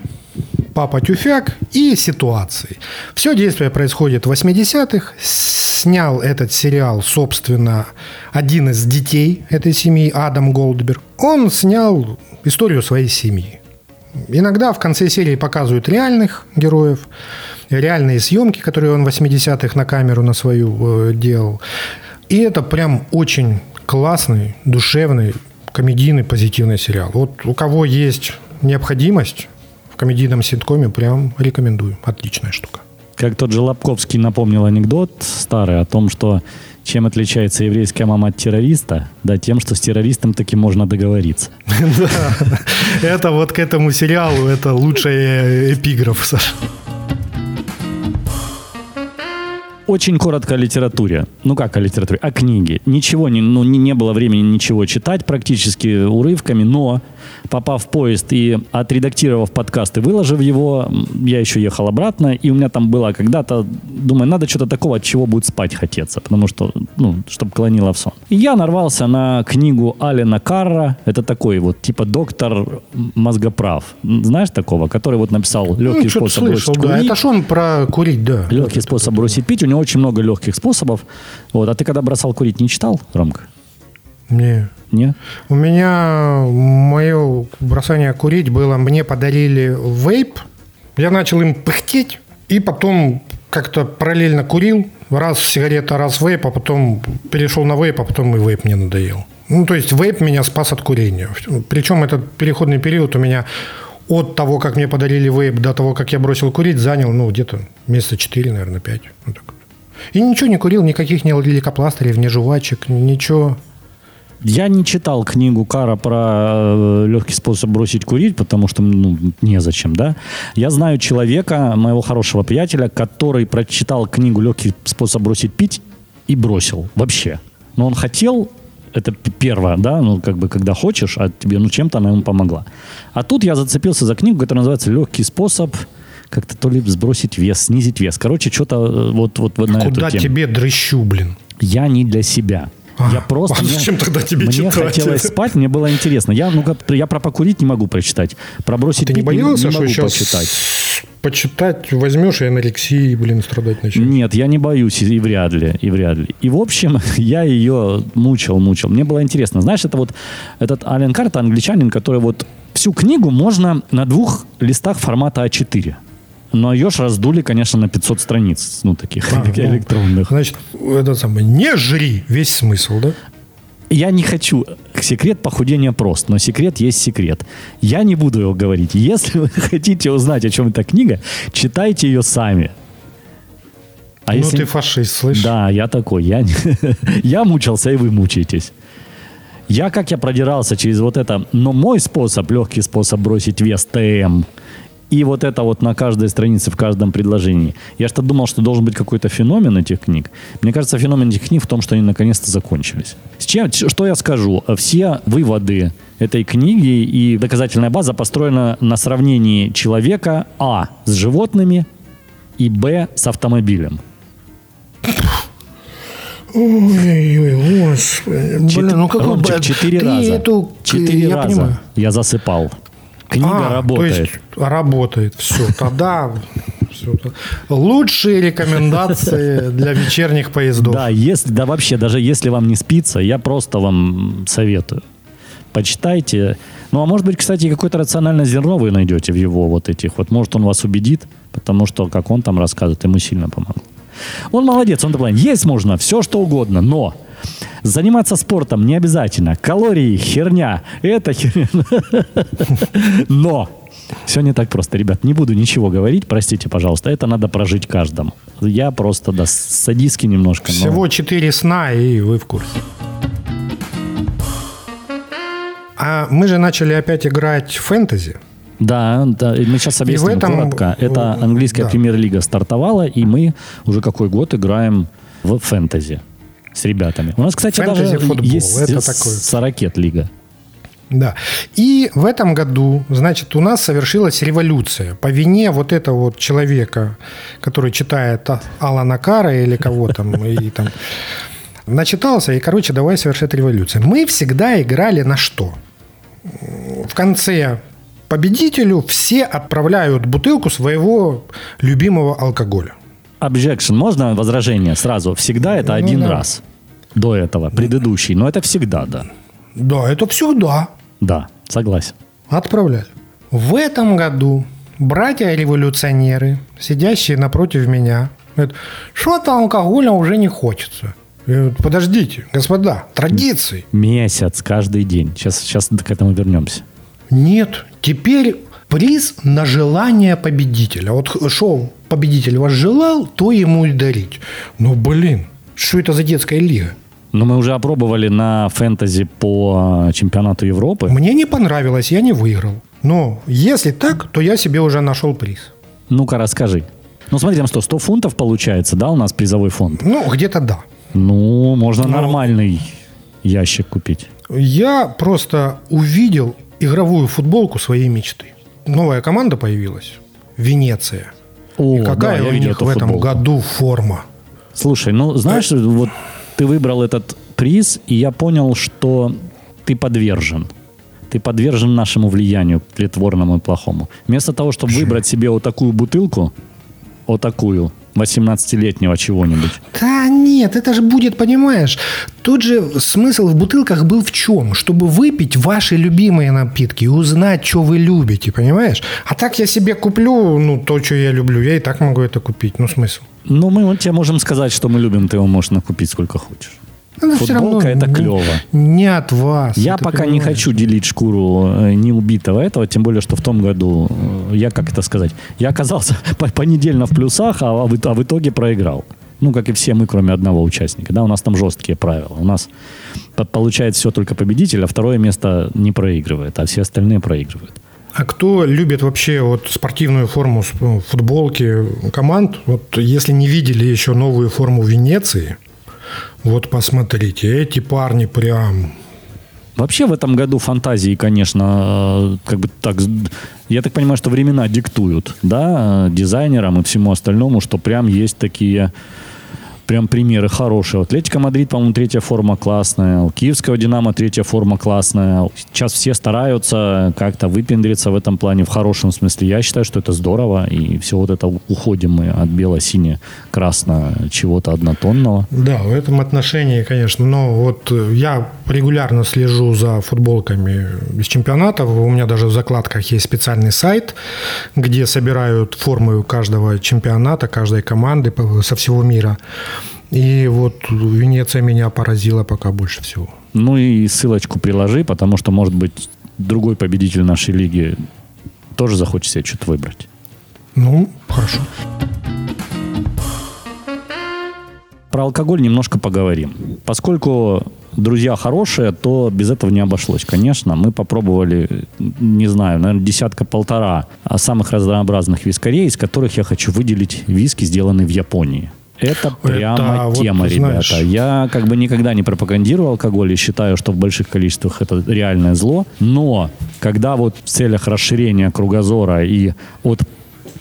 папа тюфяк и ситуации. Все действие происходит в 80-х. Снял этот сериал, собственно, один из детей этой семьи, Адам Голдберг. Он снял историю своей семьи. Иногда в конце серии показывают реальных героев, реальные съемки, которые он в 80-х на камеру на свою э, делал. И это прям очень классный, душевный, комедийный, позитивный сериал. Вот у кого есть необходимость комедийном ситкоме, прям рекомендую. Отличная штука. Как тот же Лобковский напомнил анекдот старый о том, что чем отличается еврейская мама от террориста? Да тем, что с террористом таки можно договориться. <laughs> Да, это вот к этому сериалу, это лучший эпиграф, Саша. Очень коротко о литературе. Ну как о литературе? О книге. Ничего, не, ну, не, не было времени ничего читать практически урывками, но попав в поезд и отредактировав подкаст и выложив его, я еще ехал обратно, и у меня там было когда-то, думаю, надо что-то такого, от чего будет спать хотеться, потому что, ну, чтобы клонило в сон. И я нарвался на книгу Алена Карра, это такой вот, типа доктор мозгоправ. Знаешь такого, который вот написал легкий Ну, способ слышал, бросить да. курить». Это ж он про курить, да. Легкий способ бросить пить. У него очень много легких способов. Вот. А ты когда бросал курить, не читал, Ромка? Не. Не? У меня мое бросание курить было, мне подарили вейп, я начал им пыхтеть, и потом как-то параллельно курил, раз сигарета, раз вейп, а потом перешел на вейп, а потом и вейп мне надоел. Ну, то есть вейп меня спас от курения. Причем этот переходный период у меня от того, как мне подарили вейп, до того, как я бросил курить, занял, ну, где-то месяца 4, наверное, 5. Вот так. И ничего не курил, никаких ни лейкопластырей, ни жвачек, ничего. Я не читал книгу Кара про э, легкий способ бросить курить, потому что, ну, незачем, да. Я знаю человека, моего хорошего приятеля, который прочитал книгу «Легкий способ бросить пить» и бросил вообще. Но он хотел, это первое, да, ну, как бы, когда хочешь, а тебе, ну, чем-то она ему помогла. А тут я зацепился за книгу, которая называется «Легкий способ как-то то ли сбросить вес, снизить вес». Короче, что-то э, вот, вот, вот на Куда эту тему. тебе дрыщу, блин? Я не для себя. Я просто... а мне- зачем тогда тебе Мне читать хотелось спать, мне было интересно. Я, ну, я про покурить не могу прочитать. Про бросить Ты не боялся, что могу сейчас почитать. почитать возьмешь и анорексией, блин, страдать начнешь? Нет, я не боюсь, и вряд ли, и вряд ли. И, в общем, <laughs> я ее мучил, мучил. Мне было интересно. Знаешь, это вот этот Ален Карт, англичанин, который вот всю книгу можно на двух листах формата А4. Но ее ж раздули, конечно, на 500 страниц, ну, таких А, ну, электронных. Значит, это самое, не жри весь смысл, да? Я не хочу. Секрет похудения прост, но секрет есть секрет. Я не буду его говорить. Если вы <laughs> хотите узнать, о чем эта книга, читайте ее сами. А ну если... ты фашист, слышишь? Да, я такой. Я, <laughs> я мучился, и вы мучаетесь. Я, как я продирался через вот это, но мой способ, легкий способ бросить вес ТМ, и вот это вот на каждой странице, в каждом предложении. Я что думал, что должен быть какой-то феномен этих книг. Мне кажется, феномен этих книг в том, что они наконец-то закончились. С чем, что я скажу? Все выводы этой книги и доказательная база построена на сравнении человека А с животными и Б с автомобилем. Ой-ой, господи. Блин, ну какой Ромчик, четыре Ты раза. эту- четыре я раза понимаю. я засыпал. Книга А, работает. То есть работает. Все, тогда... Вот. Лучшие рекомендации для вечерних поездов. Да, если, да вообще, даже если вам не спится, я просто вам советую. Почитайте. Ну, а может быть, кстати, какое-то рациональное зерно вы найдете в его вот этих вот. Может, он вас убедит, потому что, как он там рассказывает, ему сильно помогло. Он молодец, он плане. Есть можно все, что угодно, но заниматься спортом не обязательно. Калории, херня. Это херня. <laughs> Но все не так просто, ребят. Не буду ничего говорить, простите, пожалуйста. Это надо прожить каждому. Я просто, да, садистски немножко. но- Всего 4 сна, и вы в курсе. А мы же начали опять играть в фэнтези. Да, да, мы сейчас объясним И в этом, коротко. Это английская да. премьер-лига стартовала, и мы уже какой год играем в фэнтези с ребятами. У нас, кстати, даже Фэнтези-футбол, есть это такое. сорокет лига. Да. И в этом году, значит, у нас совершилась революция по вине вот этого вот человека, который читает А- Алана Кара или кого там, и там начитался, и, короче, давай совершать революцию. Мы всегда играли на что? В конце победителю все отправляют бутылку своего любимого алкоголя. Objection, можно возражение сразу? Всегда это Ну, один да. раз до этого, предыдущий. Но это всегда, да. Да, это всегда Да, согласен. отправляли. В этом году братья-революционеры, сидящие напротив меня, говорят, что-то алкоголя уже не хочется. Говорю, Подождите, господа, традиции. Месяц каждый день. Сейчас, сейчас к этому вернемся. Нет, теперь приз на желание победителя. Вот шоу победитель вас желал, то ему и дарить. Ну, блин, что это за детская лига? Но мы уже опробовали на фэнтези по э, чемпионату Европы. Мне не понравилось, я не выиграл. Но если так, то я себе уже нашел приз. Ну-ка, расскажи. Ну, смотри, там что, 100 фунтов получается, да, у нас призовой фонд? Ну, где-то да. Ну, можно Ну. нормальный ящик купить. Я просто увидел игровую футболку своей мечты. Новая команда появилась. Венеция. О, И какая да, у них в этом футболку. году форма? Слушай, ну, знаешь, вот ты выбрал этот приз, и я понял, что ты подвержен. Ты подвержен нашему влиянию, тлетворному и плохому. Вместо того, чтобы выбрать себе вот такую бутылку, вот такую, 18-летнего чего-нибудь, Да нет, это же будет, понимаешь, тут же смысл в бутылках был в чем? Чтобы выпить ваши любимые напитки и узнать, что вы любите, понимаешь? А так я себе куплю, ну, то, что я люблю, я и так могу это купить, ну, смысл? Ну, мы вот тебе можем сказать, что мы любим, ты его можешь накупить сколько хочешь. Всё Футболка это не- клево. Не от вас. Я пока не понимаешь. хочу делить шкуру э, неубитого этого, тем более, что в том году, э, я, как это сказать, я оказался <laughs> по- понедельно в плюсах, а в, а в итоге проиграл. Ну, как и все мы, кроме одного участника. Да, у нас там жесткие правила. У нас по- получает все только победитель, а второе место не проигрывает, а все остальные проигрывают. А кто любит вообще вот спортивную форму футболки команд, вот если не видели еще новую форму Венеции, вот посмотрите, эти парни прям. Вообще в этом году фантазии, конечно, как бы так, я так понимаю, что времена диктуют, да, дизайнерам и всему остальному, что прям есть такие прям примеры хорошие. Атлетика Мадрид, по-моему, третья форма классная. У Киевского Динамо третья форма классная. Сейчас все стараются как-то выпендриться в этом плане, в хорошем смысле. Я считаю, что это здорово. И все вот это уходим мы от бело-сине-красно чего-то однотонного. Да, в этом отношении, конечно. Но вот э, я регулярно слежу за футболками из чемпионатов. У меня даже в закладках есть специальный сайт, где собирают формы каждого чемпионата, каждой команды со всего мира. И вот Венеция меня поразила пока больше всего. Ну и ссылочку приложи, потому что, может быть, другой победитель нашей лиги тоже захочет себе что-то выбрать. Ну, хорошо. Про алкоголь немножко поговорим. Поскольку друзья хорошие, то без этого не обошлось. Конечно, мы попробовали, не знаю, наверное, десятка-полтора самых разнообразных вискарей, из которых я хочу выделить виски, сделанные в Японии. Это прямо вот, тема, знаешь- ребята. Я как бы никогда не пропагандирую алкоголь и считаю, что в больших количествах это реальное зло. Но когда вот в целях расширения кругозора и от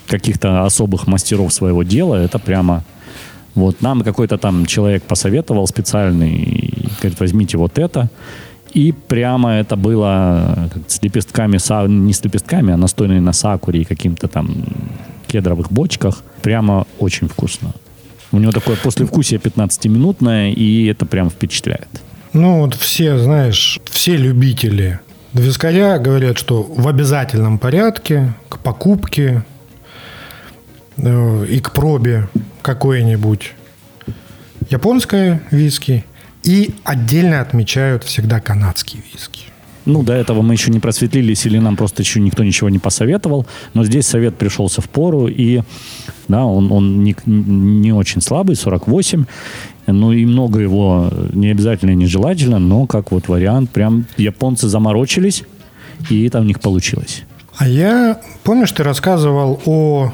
каких-то особых мастеров своего дела, это прямо вот нам какой-то там человек посоветовал специальный, и говорит, возьмите вот это. И прямо это было с лепестками, не с лепестками, а настойной на сакуре и каким-то там кедровых бочках. Прямо очень вкусно. У него такое послевкусие 15-минутное, и это прям впечатляет. Ну, вот все, знаешь, все любители вискаря говорят, что в обязательном порядке к покупке э, и к пробе какой-нибудь японское виски и отдельно отмечают всегда канадские виски. Ну, до этого мы еще не просветлились, или нам просто еще никто ничего не посоветовал. Но здесь совет пришелся в пору, и да, он, он не, не очень слабый, 48. Ну и много его не обязательно и нежелательно, но как вот вариант, прям японцы заморочились, и это у них получилось. А я, помнишь, ты рассказывал о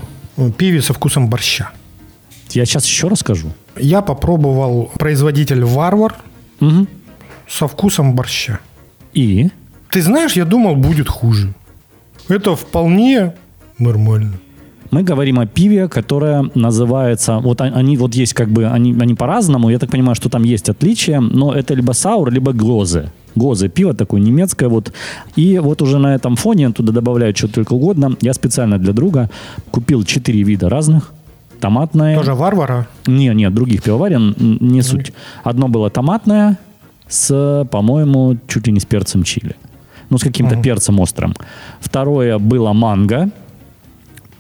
пиве со вкусом борща? Я сейчас еще расскажу. Я попробовал производитель «Варвар» Мгм. со вкусом борща. И Ты знаешь, я думал, будет хуже. Это вполне нормально. Мы говорим о пиве, которое называется... Вот они вот есть как бы... Они, они по-разному. Я так понимаю, что там есть отличия. Но это либо саур, либо глозе. Гозе пиво такое немецкое вот. И вот уже на этом фоне туда добавляют что только угодно. Я специально для друга купил четыре вида разных. Томатное. Тоже «Варвара». Не, нет, других пивоварен не суть. Одно было томатное с, по-моему, чуть ли не с перцем чили. Ну, с каким-то перцем острым. Второе было манго.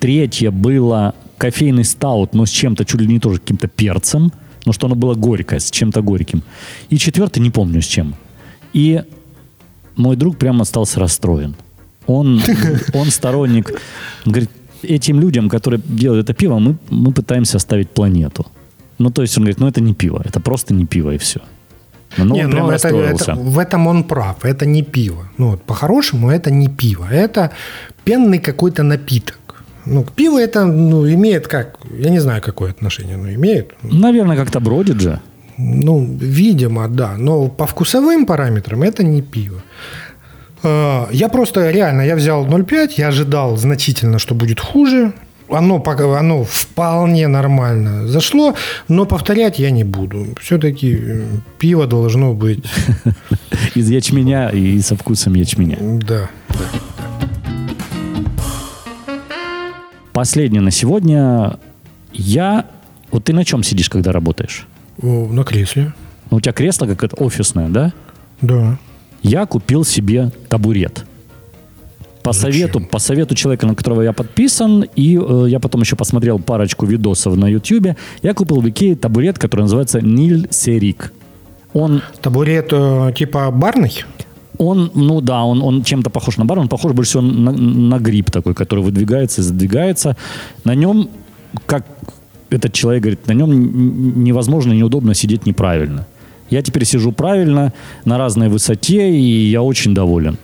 Третье было кофейный стаут, но с чем-то чуть ли не тоже каким-то перцем. Но что оно было горькое, с чем-то горьким. И четвертое, не помню с чем. И мой друг прямо остался расстроен. Он, <laughs> он сторонник, он говорит, этим людям, которые делают это пиво, мы, мы пытаемся оставить планету. Ну, то есть он говорит, ну это не пиво, это просто не пиво и все. Ну, Не, он ну, это- это- в этом он прав. Это не пиво. Ну, вот, по-хорошему, это не пиво. Это пенный какой-то напиток. Ну, к пиву это ну, имеет как... Я не знаю, какое отношение оно имеет. Наверное, как-то бродит же. Ну, видимо, да. Но по вкусовым параметрам это не пиво. Э, Я просто реально, я взял 0,5, я ожидал значительно, что будет хуже. Оно, оно вполне нормально зашло, но повторять я не буду. Все-таки пиво должно быть, <laughs> Из ячменя и со вкусом ячменя. да. Последнее на сегодня. Я... Вот ты на чем сидишь, когда работаешь? О, На кресле, Ну, у тебя кресло какое-то офисное, да? да. Я купил себе табурет. По совету, по совету человека, на которого я подписан, и э, я потом еще посмотрел парочку видосов на YouTube, я купил в Икее табурет, который называется Ниль Серик. Он, Табурет э, типа барный? Он, ну да, он, он чем-то похож на бар, он похож больше всего на, на гриб такой, который выдвигается и задвигается. На нем, как этот человек говорит, на нем невозможно, неудобно сидеть неправильно. Я теперь сижу правильно, на разной высоте, и я очень доволен.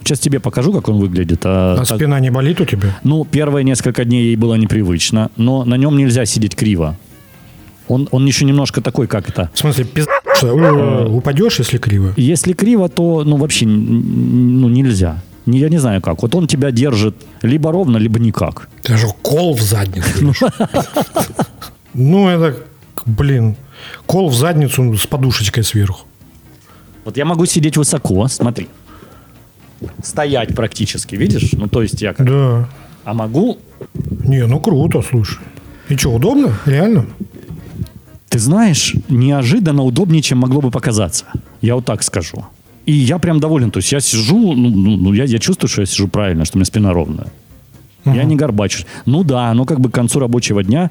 Сейчас тебе покажу, как он выглядит. А, А так- спина не болит у тебя? ну, первые несколько дней ей было непривычно, но на нем нельзя сидеть криво. Он, он еще немножко такой, как это. В смысле, пиз... что, э, упадешь, если криво? Если криво, то ну вообще ну, нельзя. Не- Я не знаю как. Вот он тебя держит либо ровно, либо никак. Ты же кол в задницу. <laughs> Ну, это, блин, кол в задницу с подушечкой сверху. Вот я могу сидеть высоко, смотри. Стоять практически, видишь? Ну, то есть я как... Да. А могу... Не, ну круто, слушай. И что, удобно? Реально? Ты знаешь, неожиданно удобнее, чем могло бы показаться. Я вот так скажу. И я прям доволен. То есть я сижу, ну, ну, ну, я, я чувствую, что я сижу правильно, что у меня спина ровная. Я не горбачусь. Ну да, но как бы к концу рабочего дня,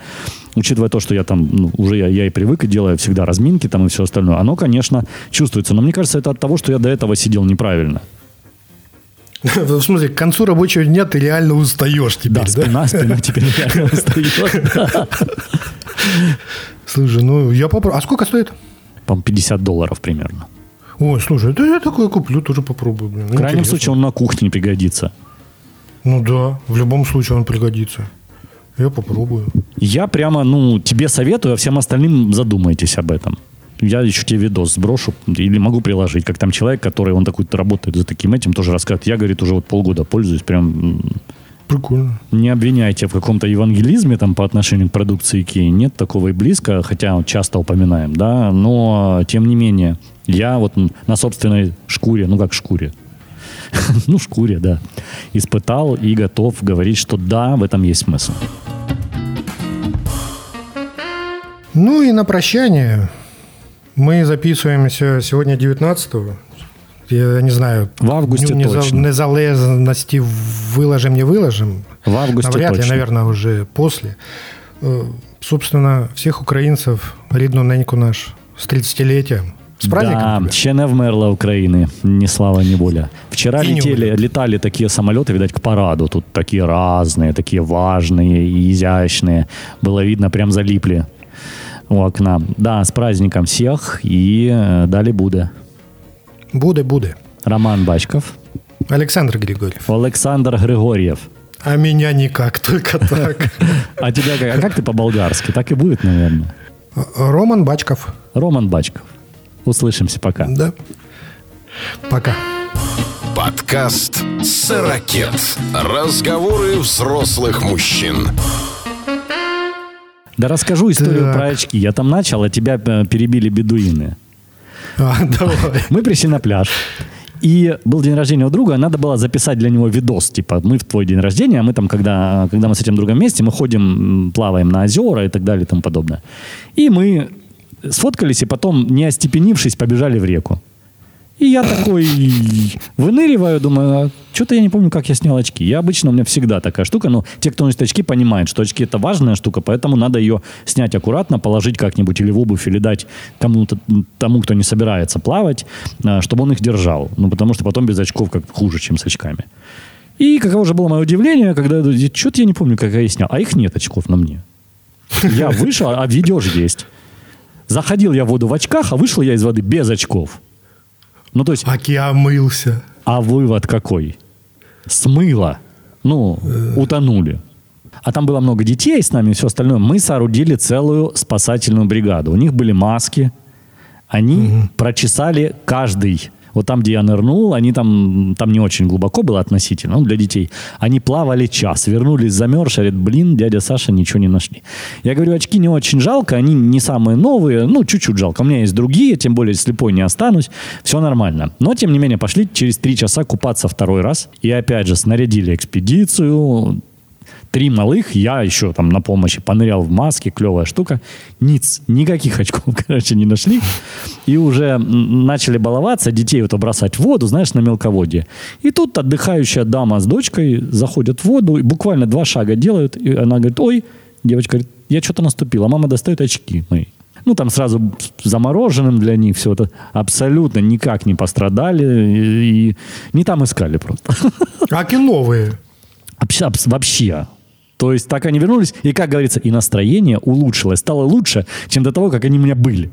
учитывая то, что я там ну, уже я, я и привык и делаю всегда разминки там и все остальное, оно, конечно, чувствуется. Но мне кажется, это от того, что я до этого сидел неправильно. <laughs> В смысле, к концу рабочего дня ты реально устаешь теперь, Да, да? спина, спина теперь реально <laughs> устает. Слушай, ну я попробую. А сколько стоит? По-моему, 50 долларов примерно. Ой, слушай, это я такое куплю, тоже попробую. Блин. В крайнем Интересно. случае он на кухне пригодится. Ну да, в любом случае он пригодится. Я попробую. Я прямо, ну, тебе советую, а всем остальным задумайтесь об этом. Я еще тебе видос сброшу или могу приложить, как там человек, который, он такой работает за таким этим, тоже рассказывает. Я, говорит, уже вот полгода пользуюсь, прям Прикольно. Не обвиняйте в каком-то евангелизме там по отношению к продукции Икеи. Нет такого и близко, хотя часто упоминаем, да. Но, тем не менее, я вот на собственной шкуре, ну как шкуре, <laughs> ну шкуре, да, испытал и готов говорить, что да, в этом есть смысл. Ну и на прощание. Мы записываемся сегодня 19 Я не знаю. В августе Дню неза- точно. незалежности выложим, не выложим. В августе Навряд ли, точно. наверное, уже после. Э, Собственно, всех українців рідну неньку наш з 30-летием. С праздником Да, тебя. ще не вмерла України, ні слава, ні воля. Вчера И не летели, воля. летали такие самолеты, видать, к параду. Тут такие разные, такие важные и изящные. Было видно, прям залипли у окна. Да, с праздником всех и э, далі буде. Буде, буде. Роман Бачков, Олександр Григорьев. Олександр Григорьев. А меня никак, только так. <laughs> А тебя как, а как ты по-болгарски? Так и будет, наверное. Роман Бачков. Роман Бачков. Услышимся, пока. Да. Пока. Подкаст «Сорокет». Разговоры взрослых мужчин. Да расскажу историю Так. про очки. Я там начал, а тебя э, перебили бедуины. А. Мы пришли на пляж. И был день рождения у друга, надо было записать для него видос, типа, мы в твой день рождения, а мы там, когда, когда мы с этим другом вместе, мы ходим, плаваем на озера и так далее и тому подобное. И мы сфоткались, и потом, не остепенившись, побежали в реку. И я такой выныриваю, думаю, что-то я не помню, как я снял очки. Я обычно, у меня всегда такая штука, но те, кто носит очки, понимают, что очки это важная штука, поэтому надо ее снять аккуратно, положить как-нибудь или в обувь, или дать кому-то, тому, кто не собирается плавать, а, чтобы он их держал. Ну, потому что потом без очков как хуже, чем с очками. И каково же было мое удивление, когда что-то я не помню, как я их снял. А их нет очков на мне. Я вышел, а видео же есть. Заходил я в воду в очках, а вышел я из воды без очков. Ну, то есть, Аки омылся. а вывод какой? Смыло. Ну, утонули. А там было много детей с нами и все остальное. Мы соорудили целую спасательную бригаду. У них были маски. Они прочесали каждый. Вот там, где я нырнул, они там, там не очень глубоко было относительно, ну, для детей. Они плавали час, вернулись замерзшие, говорят, блин, дядя Саша, ничего не нашли. Я говорю, очки не очень жалко, они не самые новые, ну, чуть-чуть жалко. У меня есть другие, тем более слепой не останусь, все нормально. Но, тем не менее, пошли через три часа купаться второй раз. И опять же, снарядили экспедицию, три малых, я еще там на помощи понырял в маске, клевая штука. Ниц, никаких очков, <laughs> короче, не нашли. И уже начали баловаться, детей вот бросать в воду, знаешь, на мелководье. И тут отдыхающая дама с дочкой заходят в воду, и буквально два шага делают, и она говорит, ой, девочка говорит, я что-то наступила, мама достает очки мои. Ну, там сразу замороженным для них все это. Абсолютно никак не пострадали. И, и не там искали просто. Аки новые. Вообще, вообще. То есть так они вернулись, и, как говорится, и настроение улучшилось, стало лучше, чем до того, как они у меня были.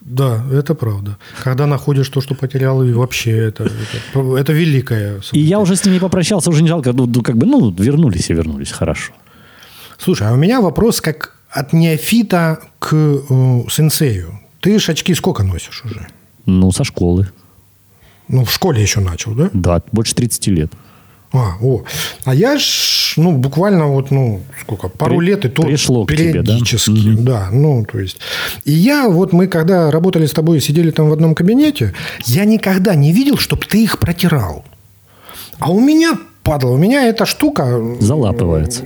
Да, это правда. Когда находишь то, что потерял, и вообще это, это, это великое. И я уже с ними попрощался, уже не жалко, ну, ну, как бы, ну, вернулись и вернулись, хорошо. Слушай, а у меня вопрос как от неофита к э, сенсею. Ты очки сколько носишь уже? Ну, со школы. Ну, в школе еще начал, да? Да, больше 30 лет. А, о. А я ж, ну, буквально вот, ну, сколько, пару При- лет и то пришло к тебе, да? периодически, да? ну, то есть. И я вот, мы когда работали с тобой, сидели там в одном кабинете, я никогда не видел, чтобы ты их протирал. А у меня, падла, у меня эта штука... Залапывается.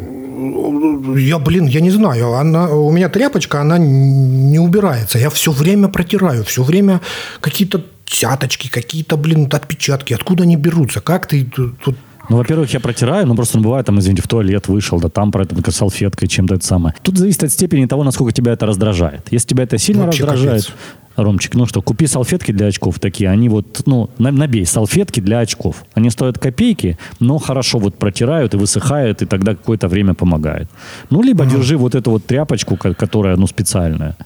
Я, блин, я не знаю, она, у меня тряпочка, она не убирается. Я все время протираю, все время какие-то цяточки, какие-то, блин, отпечатки. Откуда они берутся? Как ты тут... Ну, во-первых, я протираю, но просто ну, бывает, там, извините, в туалет вышел, да там про это салфеткой, чем-то это самое. Тут зависит от степени того, насколько тебя это раздражает. Если тебя это сильно Вообще раздражает, капец. Ромчик, ну что, купи салфетки для очков такие, они вот, ну, на- набей салфетки для очков. Они стоят копейки, но хорошо вот протирают и высыхают, и тогда какое-то время помогает. Ну, либо держи вот эту вот тряпочку, ко- которая, ну, специальная.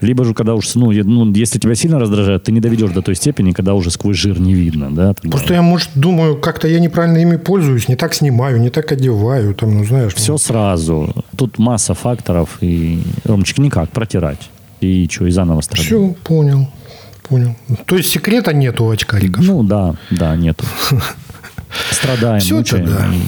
Либо же, когда уж, ну, ну, если тебя сильно раздражает, ты не доведешь до той степени, когда уже сквозь жир не видно, да? тогда- Просто я, может, думаю, как-то я неправильно ими пользуюсь, не так снимаю, не так одеваю, там, ну, знаешь. Все сразу. Тут масса факторов, и, Ромчик, никак протирать. И что, и заново страдать. Все, понял, понял. То есть секрета нету у очкариков? Ну да, да, нету. <laughs> Страдаем, Всё-то мучаем. да. и